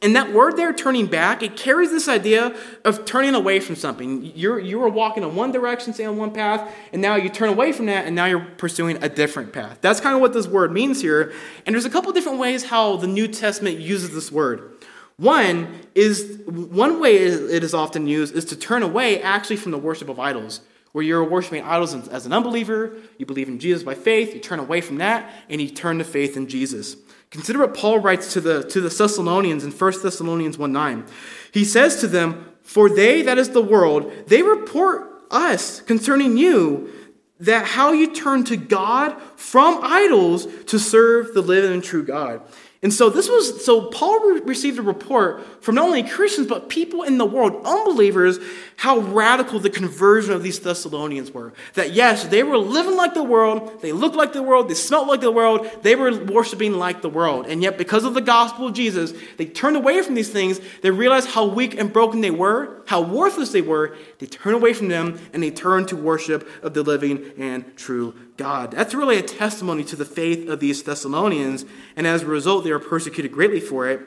And that word there, turning back, it carries this idea of turning away from something. You're, you were walking in one direction, say on one path, and now you turn away from that, and now you're pursuing a different path. That's kind of what this word means here. And there's a couple different ways how the New Testament uses this word. One is one way it is often used is to turn away actually from the worship of idols where you're worshiping idols as an unbeliever, you believe in Jesus by faith, you turn away from that, and you turn to faith in Jesus. Consider what Paul writes to the, to the Thessalonians in 1 Thessalonians 1 9. He says to them, For they, that is the world, they report us concerning you that how you turn to God from idols to serve the living and true God. And so this was so Paul re- received a report from not only Christians but people in the world, unbelievers, how radical the conversion of these Thessalonians were. That yes, they were living like the world, they looked like the world, they smelled like the world, they were worshiping like the world. And yet because of the gospel of Jesus, they turned away from these things. They realized how weak and broken they were, how worthless they were. They turned away from them and they turned to worship of the living and true God. That's really a testimony to the faith of these Thessalonians, and as a result, they are persecuted greatly for it.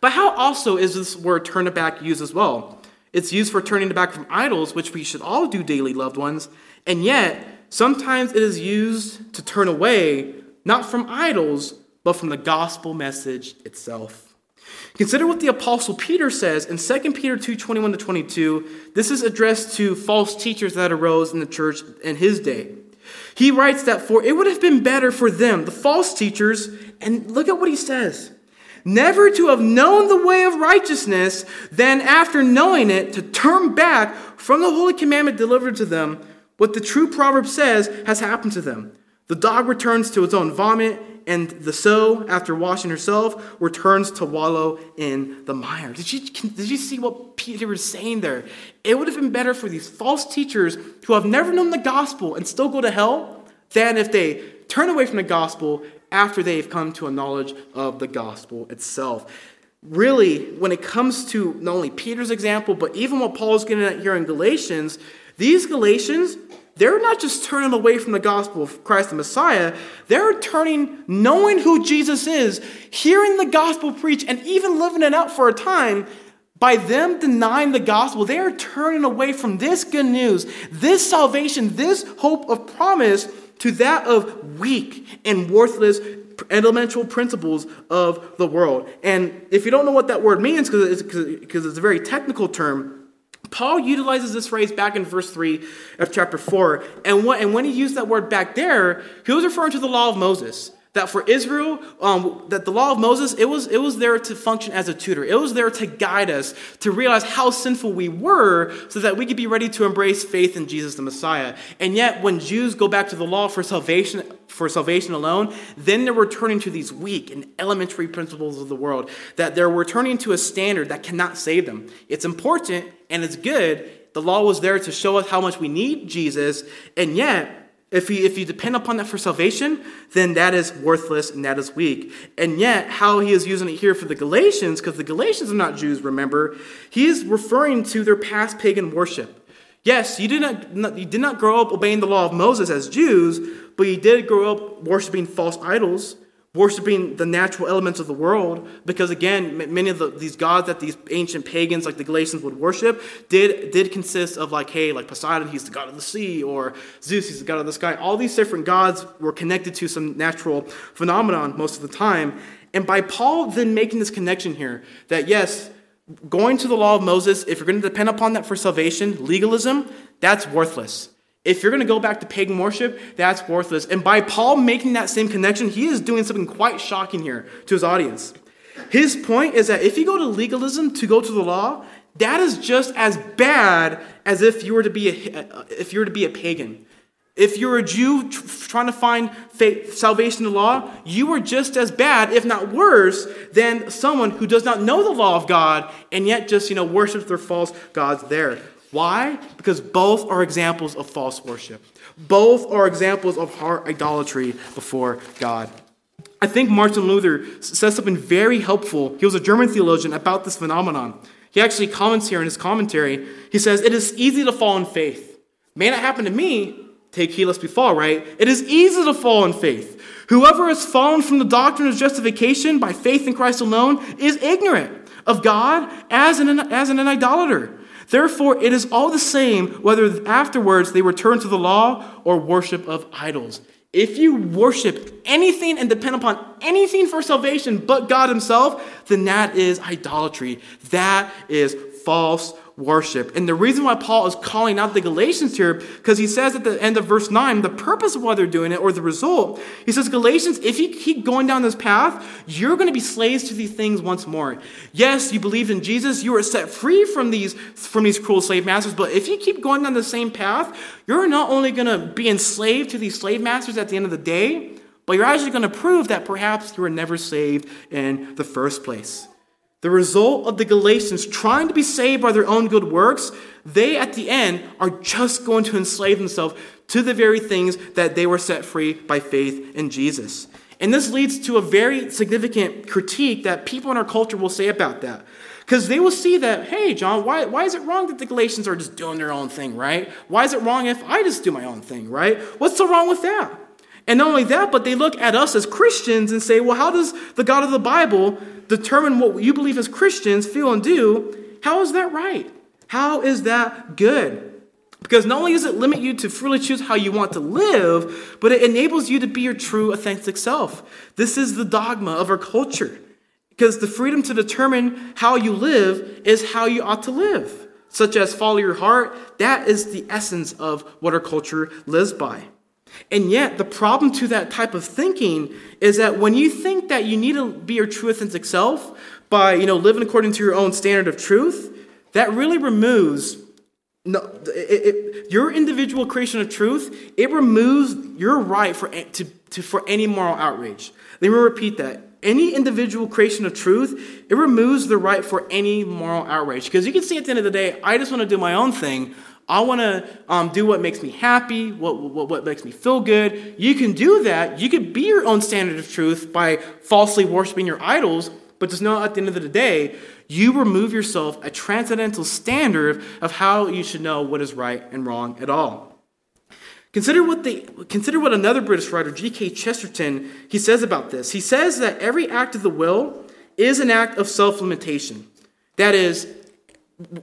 But how also is this word turn back used as well? It's used for turning back from idols, which we should all do daily, loved ones, and yet sometimes it is used to turn away, not from idols, but from the gospel message itself. Consider what the apostle Peter says in 2 Peter 2:21 to 22. This is addressed to false teachers that arose in the church in his day. He writes that for it would have been better for them, the false teachers, and look at what he says never to have known the way of righteousness, than after knowing it, to turn back from the holy commandment delivered to them. What the true proverb says has happened to them. The dog returns to its own vomit, and the sow, after washing herself, returns to wallow in the mire. Did you, did you see what Peter was saying there? It would have been better for these false teachers who have never known the gospel and still go to hell than if they turn away from the gospel after they've come to a knowledge of the gospel itself. Really, when it comes to not only Peter's example, but even what Paul's getting at here in Galatians, these Galatians, they're not just turning away from the gospel of Christ the Messiah, they're turning, knowing who Jesus is, hearing the gospel preached, and even living it out for a time. By them denying the gospel, they are turning away from this good news, this salvation, this hope of promise to that of weak and worthless elemental principles of the world. And if you don't know what that word means, because it's, it's a very technical term, Paul utilizes this phrase back in verse 3 of chapter 4. And, when he used that word back there, he was referring to the law of Moses that for Israel, um, that the law of Moses, it was, it was there to function as a tutor. It was there to guide us, to realize how sinful we were, so that we could be ready to embrace faith in Jesus the Messiah. And yet, when Jews go back to the law for salvation, for salvation alone, then they're returning to these weak and elementary principles of the world, that they're returning to a standard that cannot save them. It's important and it's good. The law was there to show us how much we need Jesus, and yet, if you, if you depend upon that for salvation, then that is worthless and that is weak. And yet, how he is using it here for the Galatians, because the Galatians are not Jews, remember, he is referring to their past pagan worship. Yes, you did not, you did not grow up obeying the law of Moses as Jews, but you did grow up worshiping false idols worshiping the natural elements of the world because again many of the, these gods that these ancient pagans like the galatians would worship did did consist of like hey like poseidon he's the god of the sea or zeus he's the god of the sky. All these different gods were connected to some natural phenomenon most of the time. And by paul then making this connection here that yes going to the law of moses if you're going to depend upon that for salvation legalism that's worthless if you're going to go back to pagan worship, that's worthless. And by Paul making that same connection, he is doing something quite shocking here to his audience. His point is that if you go to legalism to go to the law, that is just as bad as if you were to be a, if you were to be a pagan. If you're a Jew trying to find faith, salvation in the law, you are just as bad, if not worse, than someone who does not know the law of God and yet just you know worships their false gods there. Why? Because both are examples of false worship. Both are examples of heart idolatry before God. I think Martin Luther says something very helpful. He was a German theologian about this phenomenon. He actually comments here in his commentary. He says, It is easy to fall in faith. May not happen to me. Take heed lest we fall, right? It is easy to fall in faith. Whoever has fallen from the doctrine of justification by faith in Christ alone is ignorant of God as an, as an idolater. Therefore, it is all the same whether afterwards they return to the law or worship of idols. If you worship anything and depend upon anything for salvation but God Himself, then that is idolatry. That is false worship. And the reason why Paul is calling out the Galatians here, because he says at the end of verse 9, the purpose of why they're doing it or the result, he says, Galatians, if you keep going down this path, you're going to be slaves to these things once more. Yes, you believed in Jesus, you are set free from these, from these cruel slave masters, but if you keep going down the same path, you're not only going to be enslaved to these slave masters at the end of the day, but you're actually going to prove that perhaps you were never saved in the first place. The result of the Galatians trying to be saved by their own good works, they at the end are just going to enslave themselves to the very things that they were set free by faith in Jesus. And this leads to a very significant critique that people in our culture will say about that. Because they will see that, hey, John, why, why is it wrong that the Galatians are just doing their own thing, right? Why is it wrong if I just do my own thing, right? What's so wrong with that? And not only that, but they look at us as Christians and say, well, how does the God of the Bible determine what you believe as Christians feel and do? How is that right? How is that good? Because not only does it limit you to freely choose how you want to live, but it enables you to be your true, authentic self. This is the dogma of our culture. Because the freedom to determine how you live is how you ought to live, such as follow your heart. That is the essence of what our culture lives by. And yet, the problem to that type of thinking is that when you think that you need to be your true authentic self by, you know, living according to your own standard of truth, that really removes no, it, it, your individual creation of truth. It removes your right for to, to for any moral outrage. Let me repeat that. Any individual creation of truth, it removes the right for any moral outrage. Because you can see at the end of the day, I just want to do my own thing. I want to um, do what makes me happy, what, what, what makes me feel good. You can do that. You can be your own standard of truth by falsely worshiping your idols, but just know at the end of the day, you remove yourself a transcendental standard of how you should know what is right and wrong at all. Consider what, the, consider what another British writer, G.K. Chesterton, he says about this. He says that every act of the will is an act of self-limitation. That is,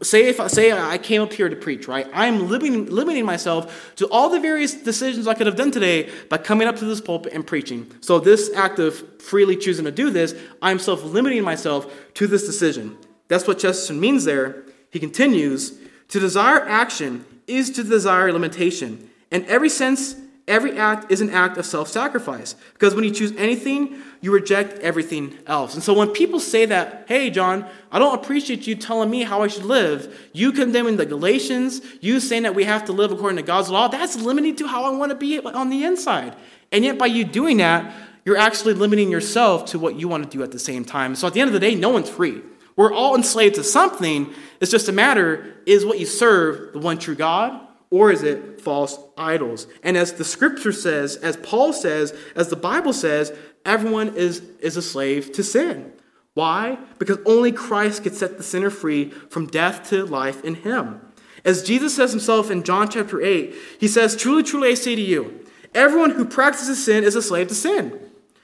say if I say I came up here to preach, right? I'm limiting, limiting myself to all the various decisions I could have done today by coming up to this pulpit and preaching. So this act of freely choosing to do this, I'm self-limiting myself to this decision. That's what Chesterton means there. He continues, to desire action is to desire limitation. In every sense, every act is an act of self-sacrifice. Because when you choose anything, you reject everything else. And so when people say that, hey, John, I don't appreciate you telling me how I should live, you condemning the Galatians, you saying that we have to live according to God's law, that's limiting to how I want to be on the inside. And yet, by you doing that, you're actually limiting yourself to what you want to do at the same time. So at the end of the day, no one's free. We're all enslaved to something. It's just a matter is what you serve the one true God or is it false idols? And as the scripture says, as Paul says, as the Bible says, everyone is, is a slave to sin. Why? Because only Christ could set the sinner free from death to life in him. As Jesus says himself in John chapter 8, he says, Truly, truly, I say to you, everyone who practices sin is a slave to sin.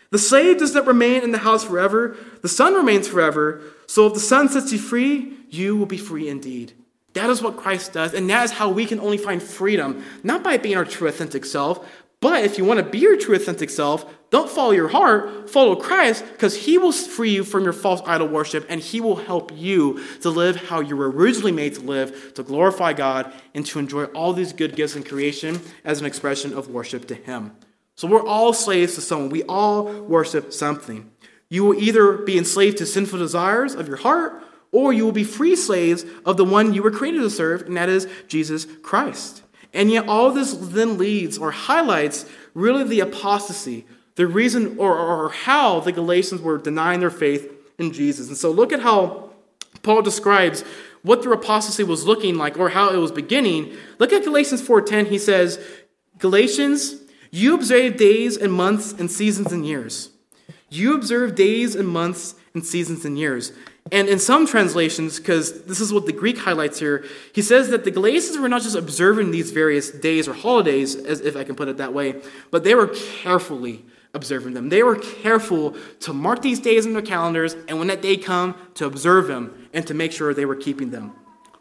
The slave does not remain in the house forever, the son remains forever. So if the son sets you free, you will be free indeed. That is what Christ does, and that is how we can only find freedom, not by being our true authentic self, but if you want to be your true authentic self, don't follow your heart, follow Christ, because He will free you from your false idol worship and He will help you to live how you were originally made to live, to glorify God, and to enjoy all these good gifts in creation as an expression of worship to Him. So we're all slaves to someone. We all worship something. You will either be enslaved to sinful desires of your heart, or you will be free slaves of the one you were created to serve, and that is Jesus Christ. And yet, all this then leads or highlights really the apostasy, the reason or, or how the Galatians were denying their faith in Jesus. And so, look at how Paul describes what their apostasy was looking like or how it was beginning. Look at Galatians 4:10. He says, "Galatians, you observe days and months and seasons and years. You observe days and months and seasons and years." And in some translations, because this is what the Greek highlights here, he says that the Galatians were not just observing these various days or holidays, as if I can put it that way, but they were carefully observing them. They were careful to mark these days in their calendars, and when that day come, to observe them and to make sure they were keeping them.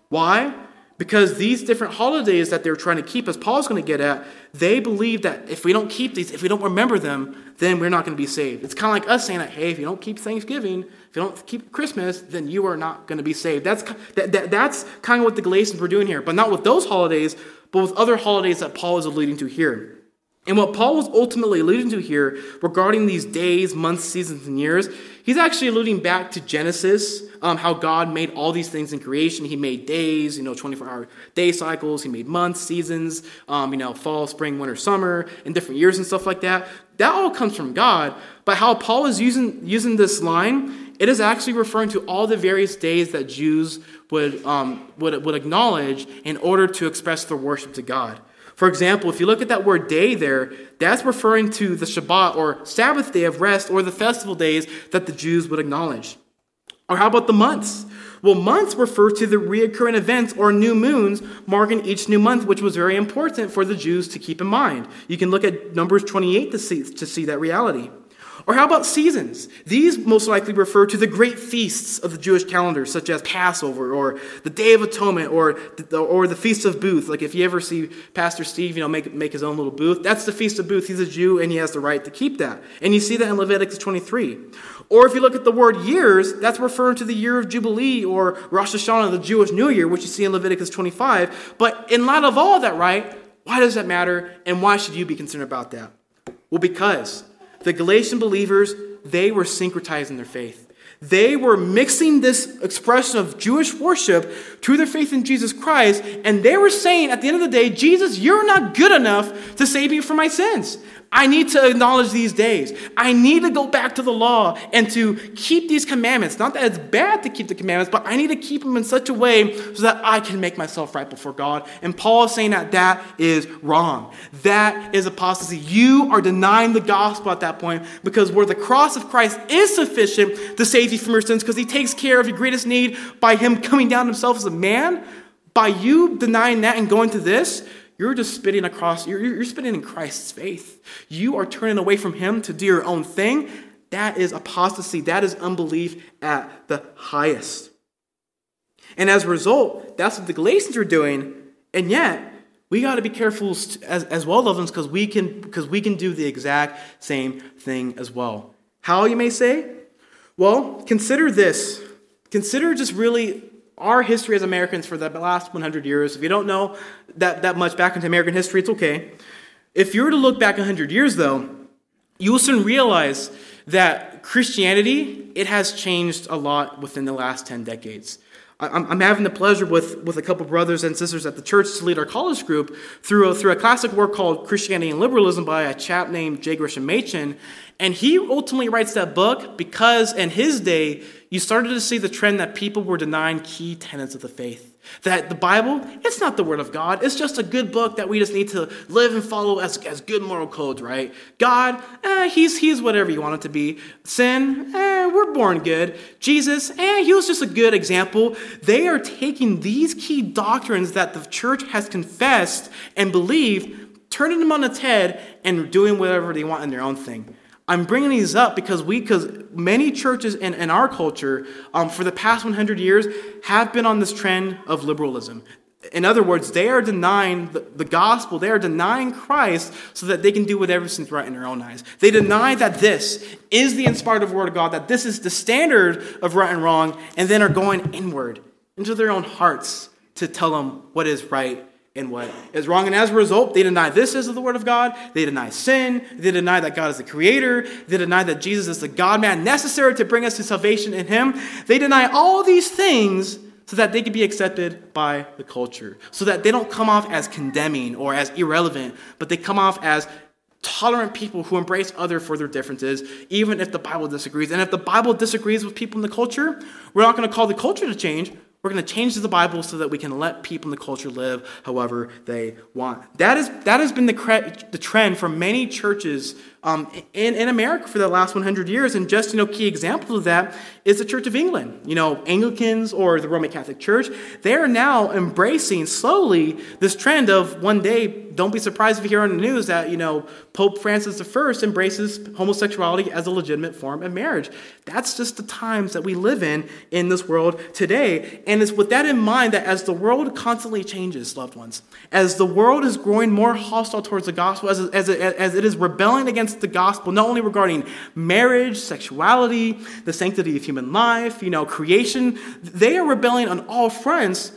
Why? Because these different holidays that they're trying to keep, as Paul's going to get at, they believe that if we don't keep these, if we don't remember them, then we're not going to be saved. It's kind of like us saying that, hey, if you don't keep Thanksgiving, if you don't keep Christmas, then you are not going to be saved. That's, that, that, that's kind of what the Galatians were doing here, but not with those holidays, but with other holidays that Paul is alluding to here. And what Paul was ultimately alluding to here regarding these days, months, seasons, and years, he's actually alluding back to Genesis, um, how God made all these things in creation. He made days, you know, 24 hour day cycles. He made months, seasons, um, you know, fall, spring, winter, summer, and different years and stuff like that. That all comes from God. But how Paul is using, using this line, it is actually referring to all the various days that Jews would, um, would, would acknowledge in order to express their worship to God. For example, if you look at that word day there, that's referring to the Shabbat or Sabbath day of rest or the festival days that the Jews would acknowledge. Or how about the months? Well, months refer to the reoccurring events or new moons marking each new month, which was very important for the Jews to keep in mind. You can look at Numbers 28 to see, to see that reality. Or how about seasons? These most likely refer to the great feasts of the Jewish calendar, such as Passover or the Day of Atonement or the, or the Feast of Booth. Like if you ever see Pastor Steve, you know, make, make his own little booth, that's the Feast of Booth. He's a Jew and he has the right to keep that. And you see that in Leviticus 23. Or if you look at the word years, that's referring to the year of Jubilee or Rosh Hashanah, the Jewish New Year, which you see in Leviticus 25. But in light of all that, right, why does that matter and why should you be concerned about that? Well, because the Galatian believers, they were syncretizing their faith. They were mixing this expression of Jewish worship to their faith in Jesus Christ, and they were saying at the end of the day, Jesus, you're not good enough to save me from my sins. I need to acknowledge these days. I need to go back to the law and to keep these commandments. Not that it's bad to keep the commandments, but I need to keep them in such a way so that I can make myself right before God. And Paul is saying that that is wrong. That is apostasy. You are denying the gospel at that point because where the cross of Christ is sufficient to save you from your sins because he takes care of your greatest need by him coming down himself as a man, by you denying that and going to this, you're just spitting across, you're, you're spitting in Christ's faith. You are turning away from Him to do your own thing. That is apostasy. That is unbelief at the highest. And as a result, that's what the Galatians are doing. And yet, we got to be careful as, as well, loved ones, because we can because we can do the exact same thing as well. How you may say? Well, consider this. Consider just really our history as Americans for the last 100 years. If you don't know that, that much back into American history, it's okay. If you were to look back 100 years, though, you will soon realize that Christianity, it has changed a lot within the last 10 decades. I'm, having the pleasure with, with a couple brothers and sisters at the church to lead our college group through a, through a classic work called Christianity and Liberalism by a chap named J. Gresham Machen. And he ultimately writes that book because in his day, you started to see the trend that people were denying key tenets of the faith. That the Bible, it's not the Word of God. It's just a good book that we just need to live and follow as, as good moral codes, right? God, eh, he's, he's whatever you want it to be. Sin, eh, we're born good. Jesus, eh, he was just a good example. They are taking these key doctrines that the church has confessed and believed, turning them on its head, and doing whatever they want in their own thing. I'm bringing these up because we, because many churches in, in our culture um, for the past 100 years have been on this trend of liberalism. In other words, they are denying the, the, gospel, they are denying Christ so that they can do whatever seems right in their own eyes. They deny that this is the inspired word of God, that this is the standard of right and wrong, and then are going inward into their own hearts to tell them what is right and what is wrong. And as a result, they deny this is the word of God. They deny sin. They deny that God is the creator. They deny that Jesus is the God man necessary to bring us to salvation in him. They deny all these things so that they can be accepted by the culture, so that they don't come off as condemning or as irrelevant, but they come off as tolerant people who embrace other for their differences, even if the Bible disagrees. And if the Bible disagrees with people in the culture, we're not going to call the culture to change. We're going to change the Bible so that we can let people in the culture live however they want. That, is, that has been the, cre- the trend for many churches um, in, in America for the last 100 years. And just, you know, key examples of that is the Church of England. You know, Anglicans or the Roman Catholic Church, they are now embracing slowly this trend of one day don't be surprised if you hear on the news that, you know, Pope Francis I embraces homosexuality as a legitimate form of marriage. That's just the times that we live in in this world today. And it's with that in mind that as the world constantly changes, loved ones, as the world is growing more hostile towards the gospel, as, as, as it is rebelling against the gospel, not only regarding marriage, sexuality, the sanctity of human life, you know, creation, they are rebelling on all fronts.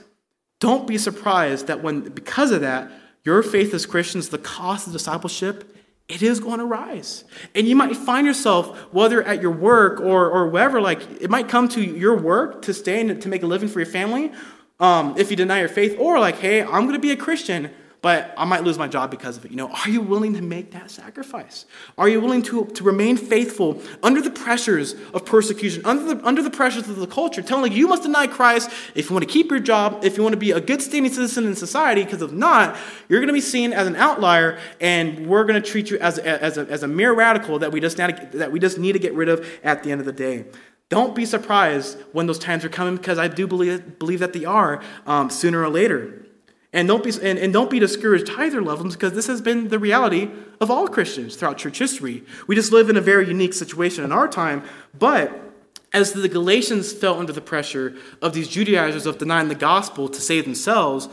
Don't be surprised that when, because of that, your faith as Christians, the cost of discipleship, it is going to rise. And you might find yourself, whether at your work or, or wherever, like it might come to your work to stay and to make a living for your family um, if you deny your faith, or like, hey, I'm going to be a Christian, but I might lose my job because of it. You know, are you willing to make that sacrifice? Are you willing to, to remain faithful under the pressures of persecution, under the, under the pressures of the culture, telling you, you must deny Christ if you want to keep your job, if you want to be a good standing citizen in society, because if not, you're going to be seen as an outlier, and we're going to treat you as, as, a, as a mere radical that we, just that we just need to get rid of at the end of the day. Don't be surprised when those times are coming because I do believe, believe that they are um, sooner or later. And don't be, and, and don't be discouraged either, loved ones, because this has been the reality of all Christians throughout church history. We just live in a very unique situation in our time, but as the Galatians fell under the pressure of these Judaizers of denying the gospel to save themselves,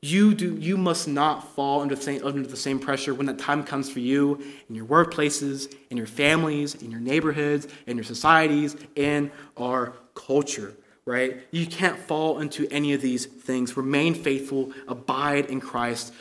you, do, you must not fall under the, same, under the same pressure when that time comes for you in your workplaces, in your families, in your neighborhoods, in your societies, in our culture right? You can't fall into any of these things. Remain faithful, abide in Christ.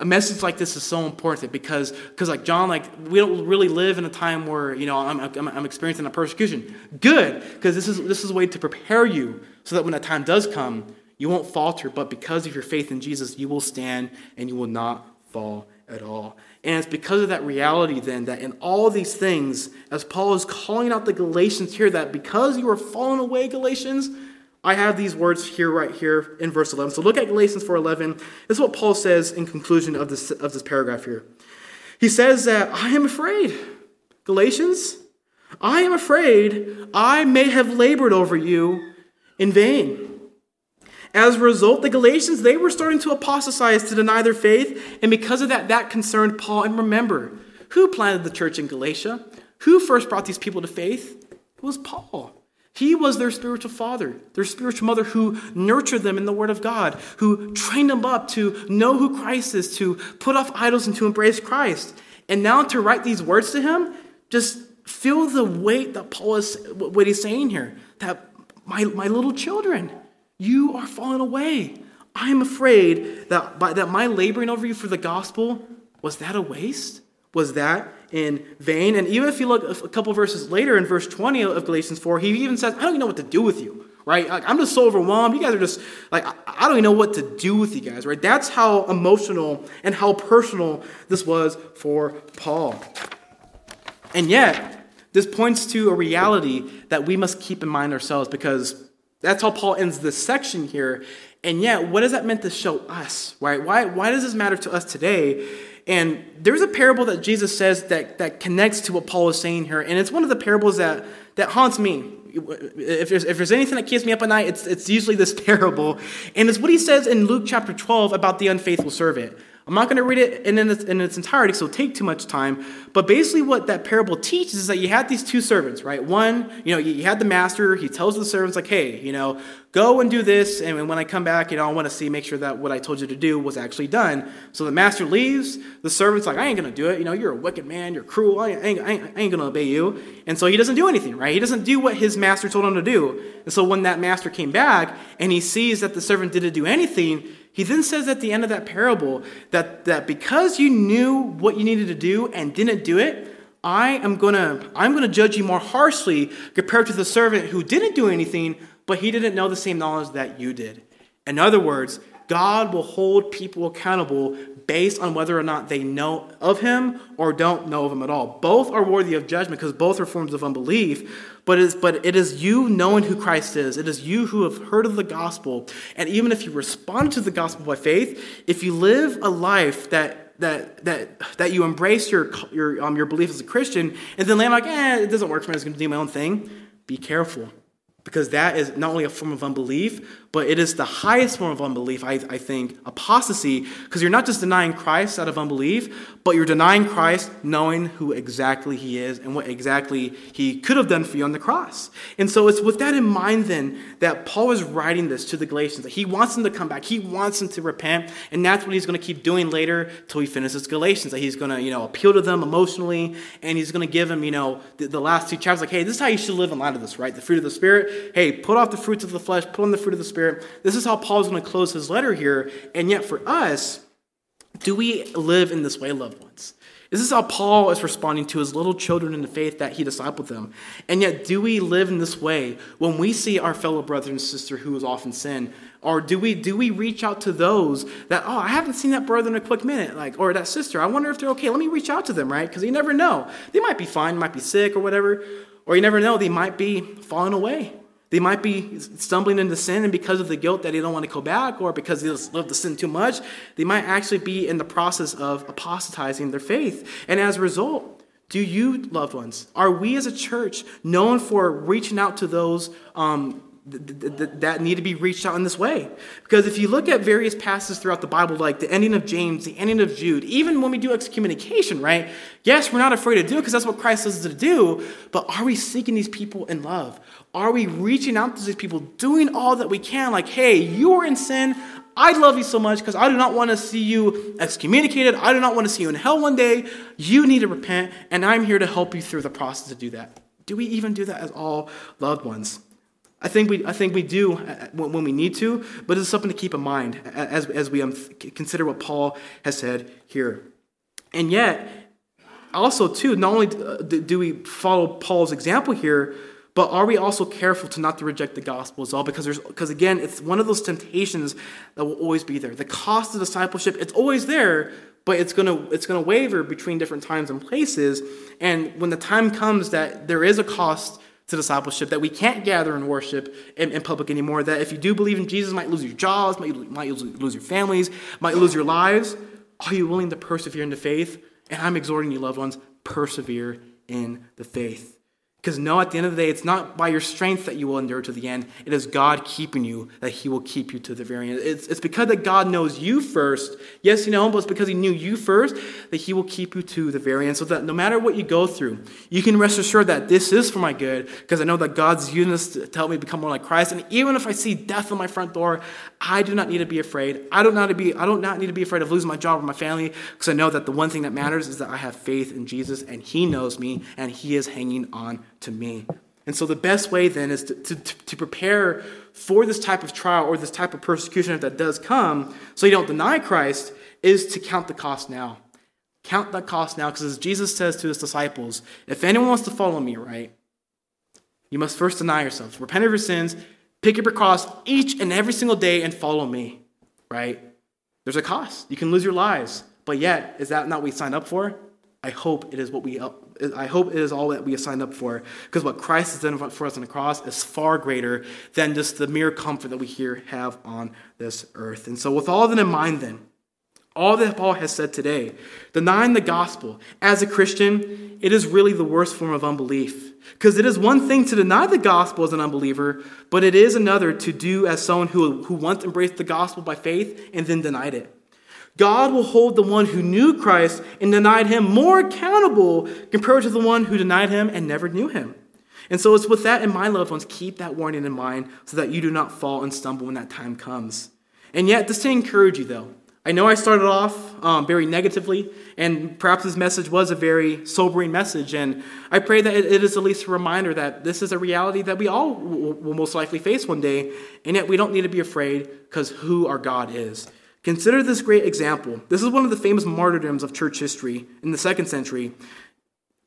A message like this is so important because, because like John, like we don't really live in a time where you know I'm, I'm, I'm experiencing a persecution. Good, because this is this is a way to prepare you so that when that time does come, you won't falter. But because of your faith in Jesus, you will stand and you will not fall at all. And it's because of that reality, then, that in all these things, as Paul is calling out the Galatians here, that because you are fallen away, Galatians, I have these words here, right here in verse 11. So look at Galatians 4.11. This is what Paul says in conclusion of this, of this paragraph here. He says that I am afraid. Galatians, I am afraid I may have labored over you in vain. As a result, the Galatians, they were starting to apostatize, to deny their faith, and because of that, that concerned Paul. And remember, who planted the church in Galatia? Who first brought these people to faith? It was Paul. He was their spiritual father, their spiritual mother who nurtured them in the Word of God, who trained them up to know who Christ is, to put off idols and to embrace Christ. And now to write these words to him, just feel the weight that Paul is, what he's saying here. That my, my little children, you are falling away. I am afraid that, by, that my laboring over you for the gospel, was that a waste? Was that in vain? And even if you look a couple verses later in verse 20 of Galatians 4, he even says, I don't even know what to do with you, right? Like, I'm just so overwhelmed. You guys are just, like, I don't even know what to do with you guys, right? That's how emotional and how personal this was for Paul. And yet, this points to a reality that we must keep in mind ourselves because that's how Paul ends this section here. And yet, what that meant to show us, right? Why, why does this matter to us today? And there's a parable that Jesus says that, that connects to what Paul is saying here. And it's one of the parables that, that haunts me. If there's, if there's anything that keeps me up at night, it's, it's usually this parable. And it's what he says in Luke chapter 12 about the unfaithful servant. I'm not going to read it in its, in its entirety, so it'll take too much time. But basically, what that parable teaches is that you had these two servants, right? One, you know, you had the master. He tells the servants, like, hey, you know, go and do this. And when I come back, you know, I want to see, make sure that what I told you to do was actually done. So the master leaves. The servant's like, I ain't going to do it. You know, you're a wicked man. You're cruel. I ain't, ain't, ain't going to obey you. And so he doesn't do anything, right? He doesn't do what his master told him to do. And so when that master came back and he sees that the servant didn't do anything, he then says at the end of that parable that, that because you knew what you needed to do and didn't do it, I am gonna I'm gonna judge you more harshly compared to the servant who didn't do anything, but he didn't know the same knowledge that you did. In other words, God will hold people accountable based on whether or not they know of him or don't know of him at all. Both are worthy of judgment because both are forms of unbelief. But it, is, but it is you knowing who Christ is. It is you who have heard of the gospel. And even if you respond to the gospel by faith, if you live a life that that that that you embrace your your um, your belief as a Christian, and then land like, eh, it doesn't work for me. I'm just going to do my own thing. Be careful because that is not only a form of unbelief, but it is the highest form of unbelief, I, I think, apostasy, because you're not just denying Christ out of unbelief, but you're denying Christ knowing who exactly he is and what exactly he could have done for you on the cross. And so it's with that in mind then that Paul is writing this to the Galatians, that he wants them to come back, he wants them to repent, and that's what he's going to keep doing later till he finishes Galatians, that he's going to, you know, appeal to them emotionally, and he's going to give them, you know, the, the last two chapters, like, hey, this is how you should live in light of this, right? The fruit of the Spirit, hey, put off the fruits of the flesh, put on the fruit of the Spirit, Spirit. This is how Paul's going to close his letter here. And yet, for us, do we live in this way, loved ones? This is how Paul is responding to his little children in the faith that he discipled them. And yet, do we live in this way when we see our fellow brother and sister who is often sin? Or do we do we reach out to those that, oh, I haven't seen that brother in a quick minute, like, or that sister, I wonder if they're okay. Let me reach out to them, right? Because you never know. They might be fine, might be sick or whatever. Or you never know, they might be falling away. They might be stumbling into sin, and because of the guilt that they don't want to go back, or because they love the sin too much, they might actually be in the process of apostatizing their faith. And as a result, do you, loved ones, are we as a church known for reaching out to those um, that need to be reached out in this way. Because if you look at various passages throughout the Bible, like the ending of James, the ending of Jude, even when we do excommunication, right? Yes, we're not afraid to do it because that's what Christ says to do, but are we seeking these people in love? Are we reaching out to these people, doing all that we can? Like, hey, you are in sin. I love you so much because I do not want to see you excommunicated. I do not want to see you in hell one day. You need to repent, and I'm here to help you through the process to do that. Do we even do that as all loved ones? I think we, I think we do uh, when we need to, but it's something to keep in mind as, as we um, consider what Paul has said here. And yet, also, too, not only uh, do we follow Paul's example here, but are we also careful to not to reject the gospel as well? Because there's because again, it's one of those temptations that will always be there. The cost of discipleship, it's always there, but it's gonna it's gonna waver between different times and places. And when the time comes that there is a cost to discipleship, that we can't gather and worship in, in, public anymore, that if you do believe in Jesus, might lose your jobs, might, might lose your families, might lose your lives. Are you willing to persevere in the faith? And I'm exhorting you, loved ones, persevere in the faith. Because no, at the end of the day, it's not by your strength that you will endure to the end. It is God keeping you that He will keep you to the very end. It's, it's because that God knows you first. Yes, you know, but it's because He knew you first that He will keep you to the very end. So that no matter what you go through, you can rest assured that this is for my good because I know that God's using this to help me become more like Christ. And even if I see death on my front door, I do not need to be afraid. I don't, not to be, I don't not need to be afraid of losing my job or my family because I know that the one thing that matters is that I have faith in Jesus and He knows me and He is hanging on to me. And so the best way then is to, to, to, prepare for this type of trial or this type of persecution if that does come, so you don't deny Christ, is to count the cost now. Count that cost now, because as Jesus says to his disciples, if anyone wants to follow me, right, you must first deny yourselves, repent of your sins, pick up your cross each and every single day, and follow me, right? There's a cost. You can lose your lives. But yet, is that not what we signed up for? I hope it is what we I hope it is all that we have signed up for, because what Christ has done for us on the cross is far greater than just the mere comfort that we here have on this earth. And so, with all that in mind, then, all that Paul has said today, denying the gospel as a Christian, it is really the worst form of unbelief. Because it is one thing to deny the gospel as an unbeliever, but it is another to do as someone who, who once embraced the gospel by faith and then denied it. God will hold the one who knew Christ and denied him more accountable compared to the one who denied him and never knew him. And so it's with that in mind, loved ones, keep that warning in mind so that you do not fall and stumble when that time comes. And yet, just to encourage you, though, I know I started off um, very negatively, and perhaps this message was a very sobering message. And I pray that it is at least a reminder that this is a reality that we all will most likely face one day, and yet we don't need to be afraid because who our God is. Consider this great example. This is one of the famous martyrdoms of church history in the second century.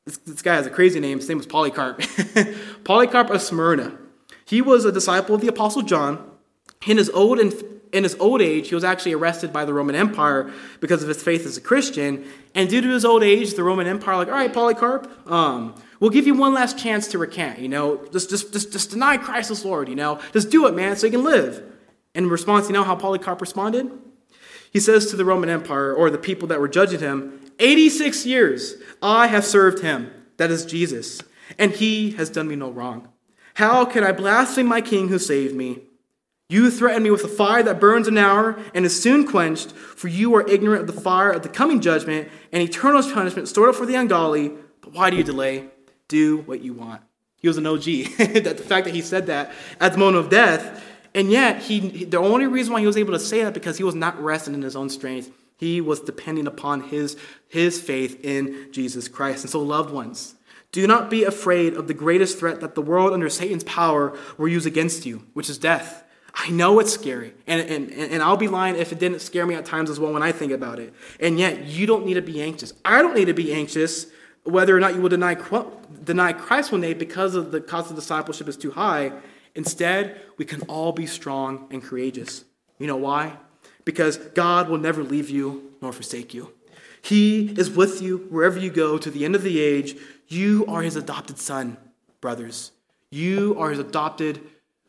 This, this guy has a crazy name. His name was Polycarp. Polycarp of Smyrna. He was a disciple of the Apostle John. In his old and in his old age, he was actually arrested by the Roman Empire because of his faith as a Christian. And due to his old age, the Roman Empire, like, all right, Polycarp, um, we'll give you one last chance to recant, you know, just, just, just, just deny Christ as Lord, you know, just do it, man, so you can live. In response, you know how Polycarp responded? He says to the Roman Empire, or the people that were judging him, 86 years I have served him, that is Jesus, and he has done me no wrong. How can I blaspheme my king who saved me? You threaten me with a fire that burns an hour and is soon quenched, for you are ignorant of the fire of the coming judgment and eternal punishment stored up for the ungodly. But why do you delay? Do what you want. He was an OG. that the fact that he said that at the moment of death, and yet he the only reason why he was able to say that because he was not resting in his own strength. He was depending upon his, his faith in Jesus Christ. And so, loved ones, do not be afraid of the greatest threat that the world under Satan's power will use against you, which is death. I know it's scary, and, and, and I'll be lying if it didn't scare me at times as well when I think about it. And yet, you don't need to be anxious. I don't need to be anxious whether or not you will deny, deny Christ one day because of the cost of discipleship is too high. Instead, we can all be strong and courageous. You know why? Because God will never leave you nor forsake you. He is with you wherever you go to the end of the age. You are his adopted son, brothers. You are his adopted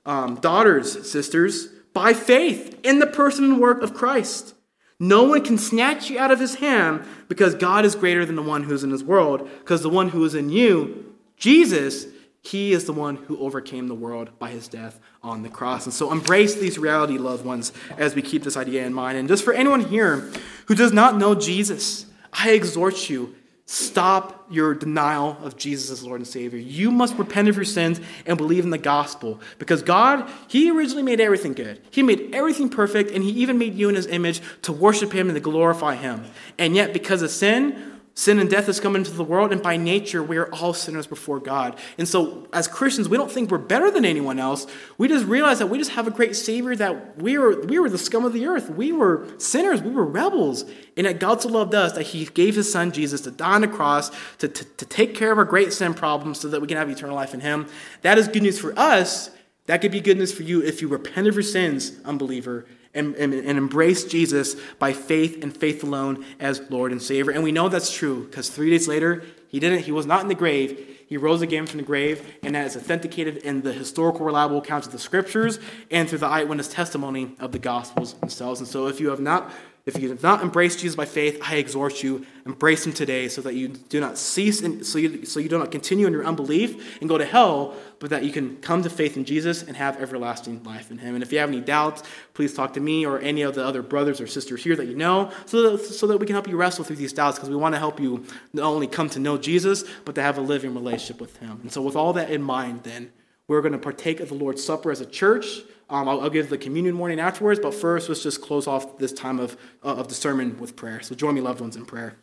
um, daughters, sisters, by faith in the person and work of Christ. No one can snatch you out of his hand because God is greater than the one who's in his world, because the one who is in you, Jesus, he is the one who overcame the world by his death on the cross. And so embrace these reality, loved ones, as we keep this idea in mind. And just for anyone here who does not know Jesus, I exhort you Stop your denial of Jesus as Lord and Savior. You must repent of your sins and believe in the gospel because God, He originally made everything good. He made everything perfect, and He even made you in His image to worship Him and to glorify Him. And yet, because of sin, Sin and death has come into the world, and by nature, we are all sinners before God. And so, as Christians, we don't think we're better than anyone else. We just realize that we just have a great Savior, that we were, we were the scum of the earth. We were sinners. We were rebels. And that God so loved us that He gave His Son Jesus to die on the cross to, to, to take care of our great sin problems so that we can have eternal life in Him. That is good news for us. That could be good news for you if you repent of your sins, unbeliever, and, and, and, embrace Jesus by faith and faith alone as Lord and Savior. And we know that's true because three days later, he didn't, he was not in the grave. He rose again from the grave, and that is authenticated in the historical, reliable accounts of the scriptures and through the eyewitness testimony of the gospels themselves. And so if you have not if you have not embraced Jesus by faith, I exhort you, embrace him today so that you do not cease and so you, so you do not continue in your unbelief and go to hell, but that you can come to faith in Jesus and have everlasting life in him. And if you have any doubts, please talk to me or any of the other brothers or sisters here that you know so that, so that we can help you wrestle through these doubts because we want to help you not only come to know Jesus, but to have a living relationship with him. And so, with all that in mind, then, we're going to partake of the Lord's Supper as a church. Um, I'll, I'll, give the communion morning afterwards, but first, let's just close off this time of, uh, of the sermon with prayer. So join me, loved ones, in prayer.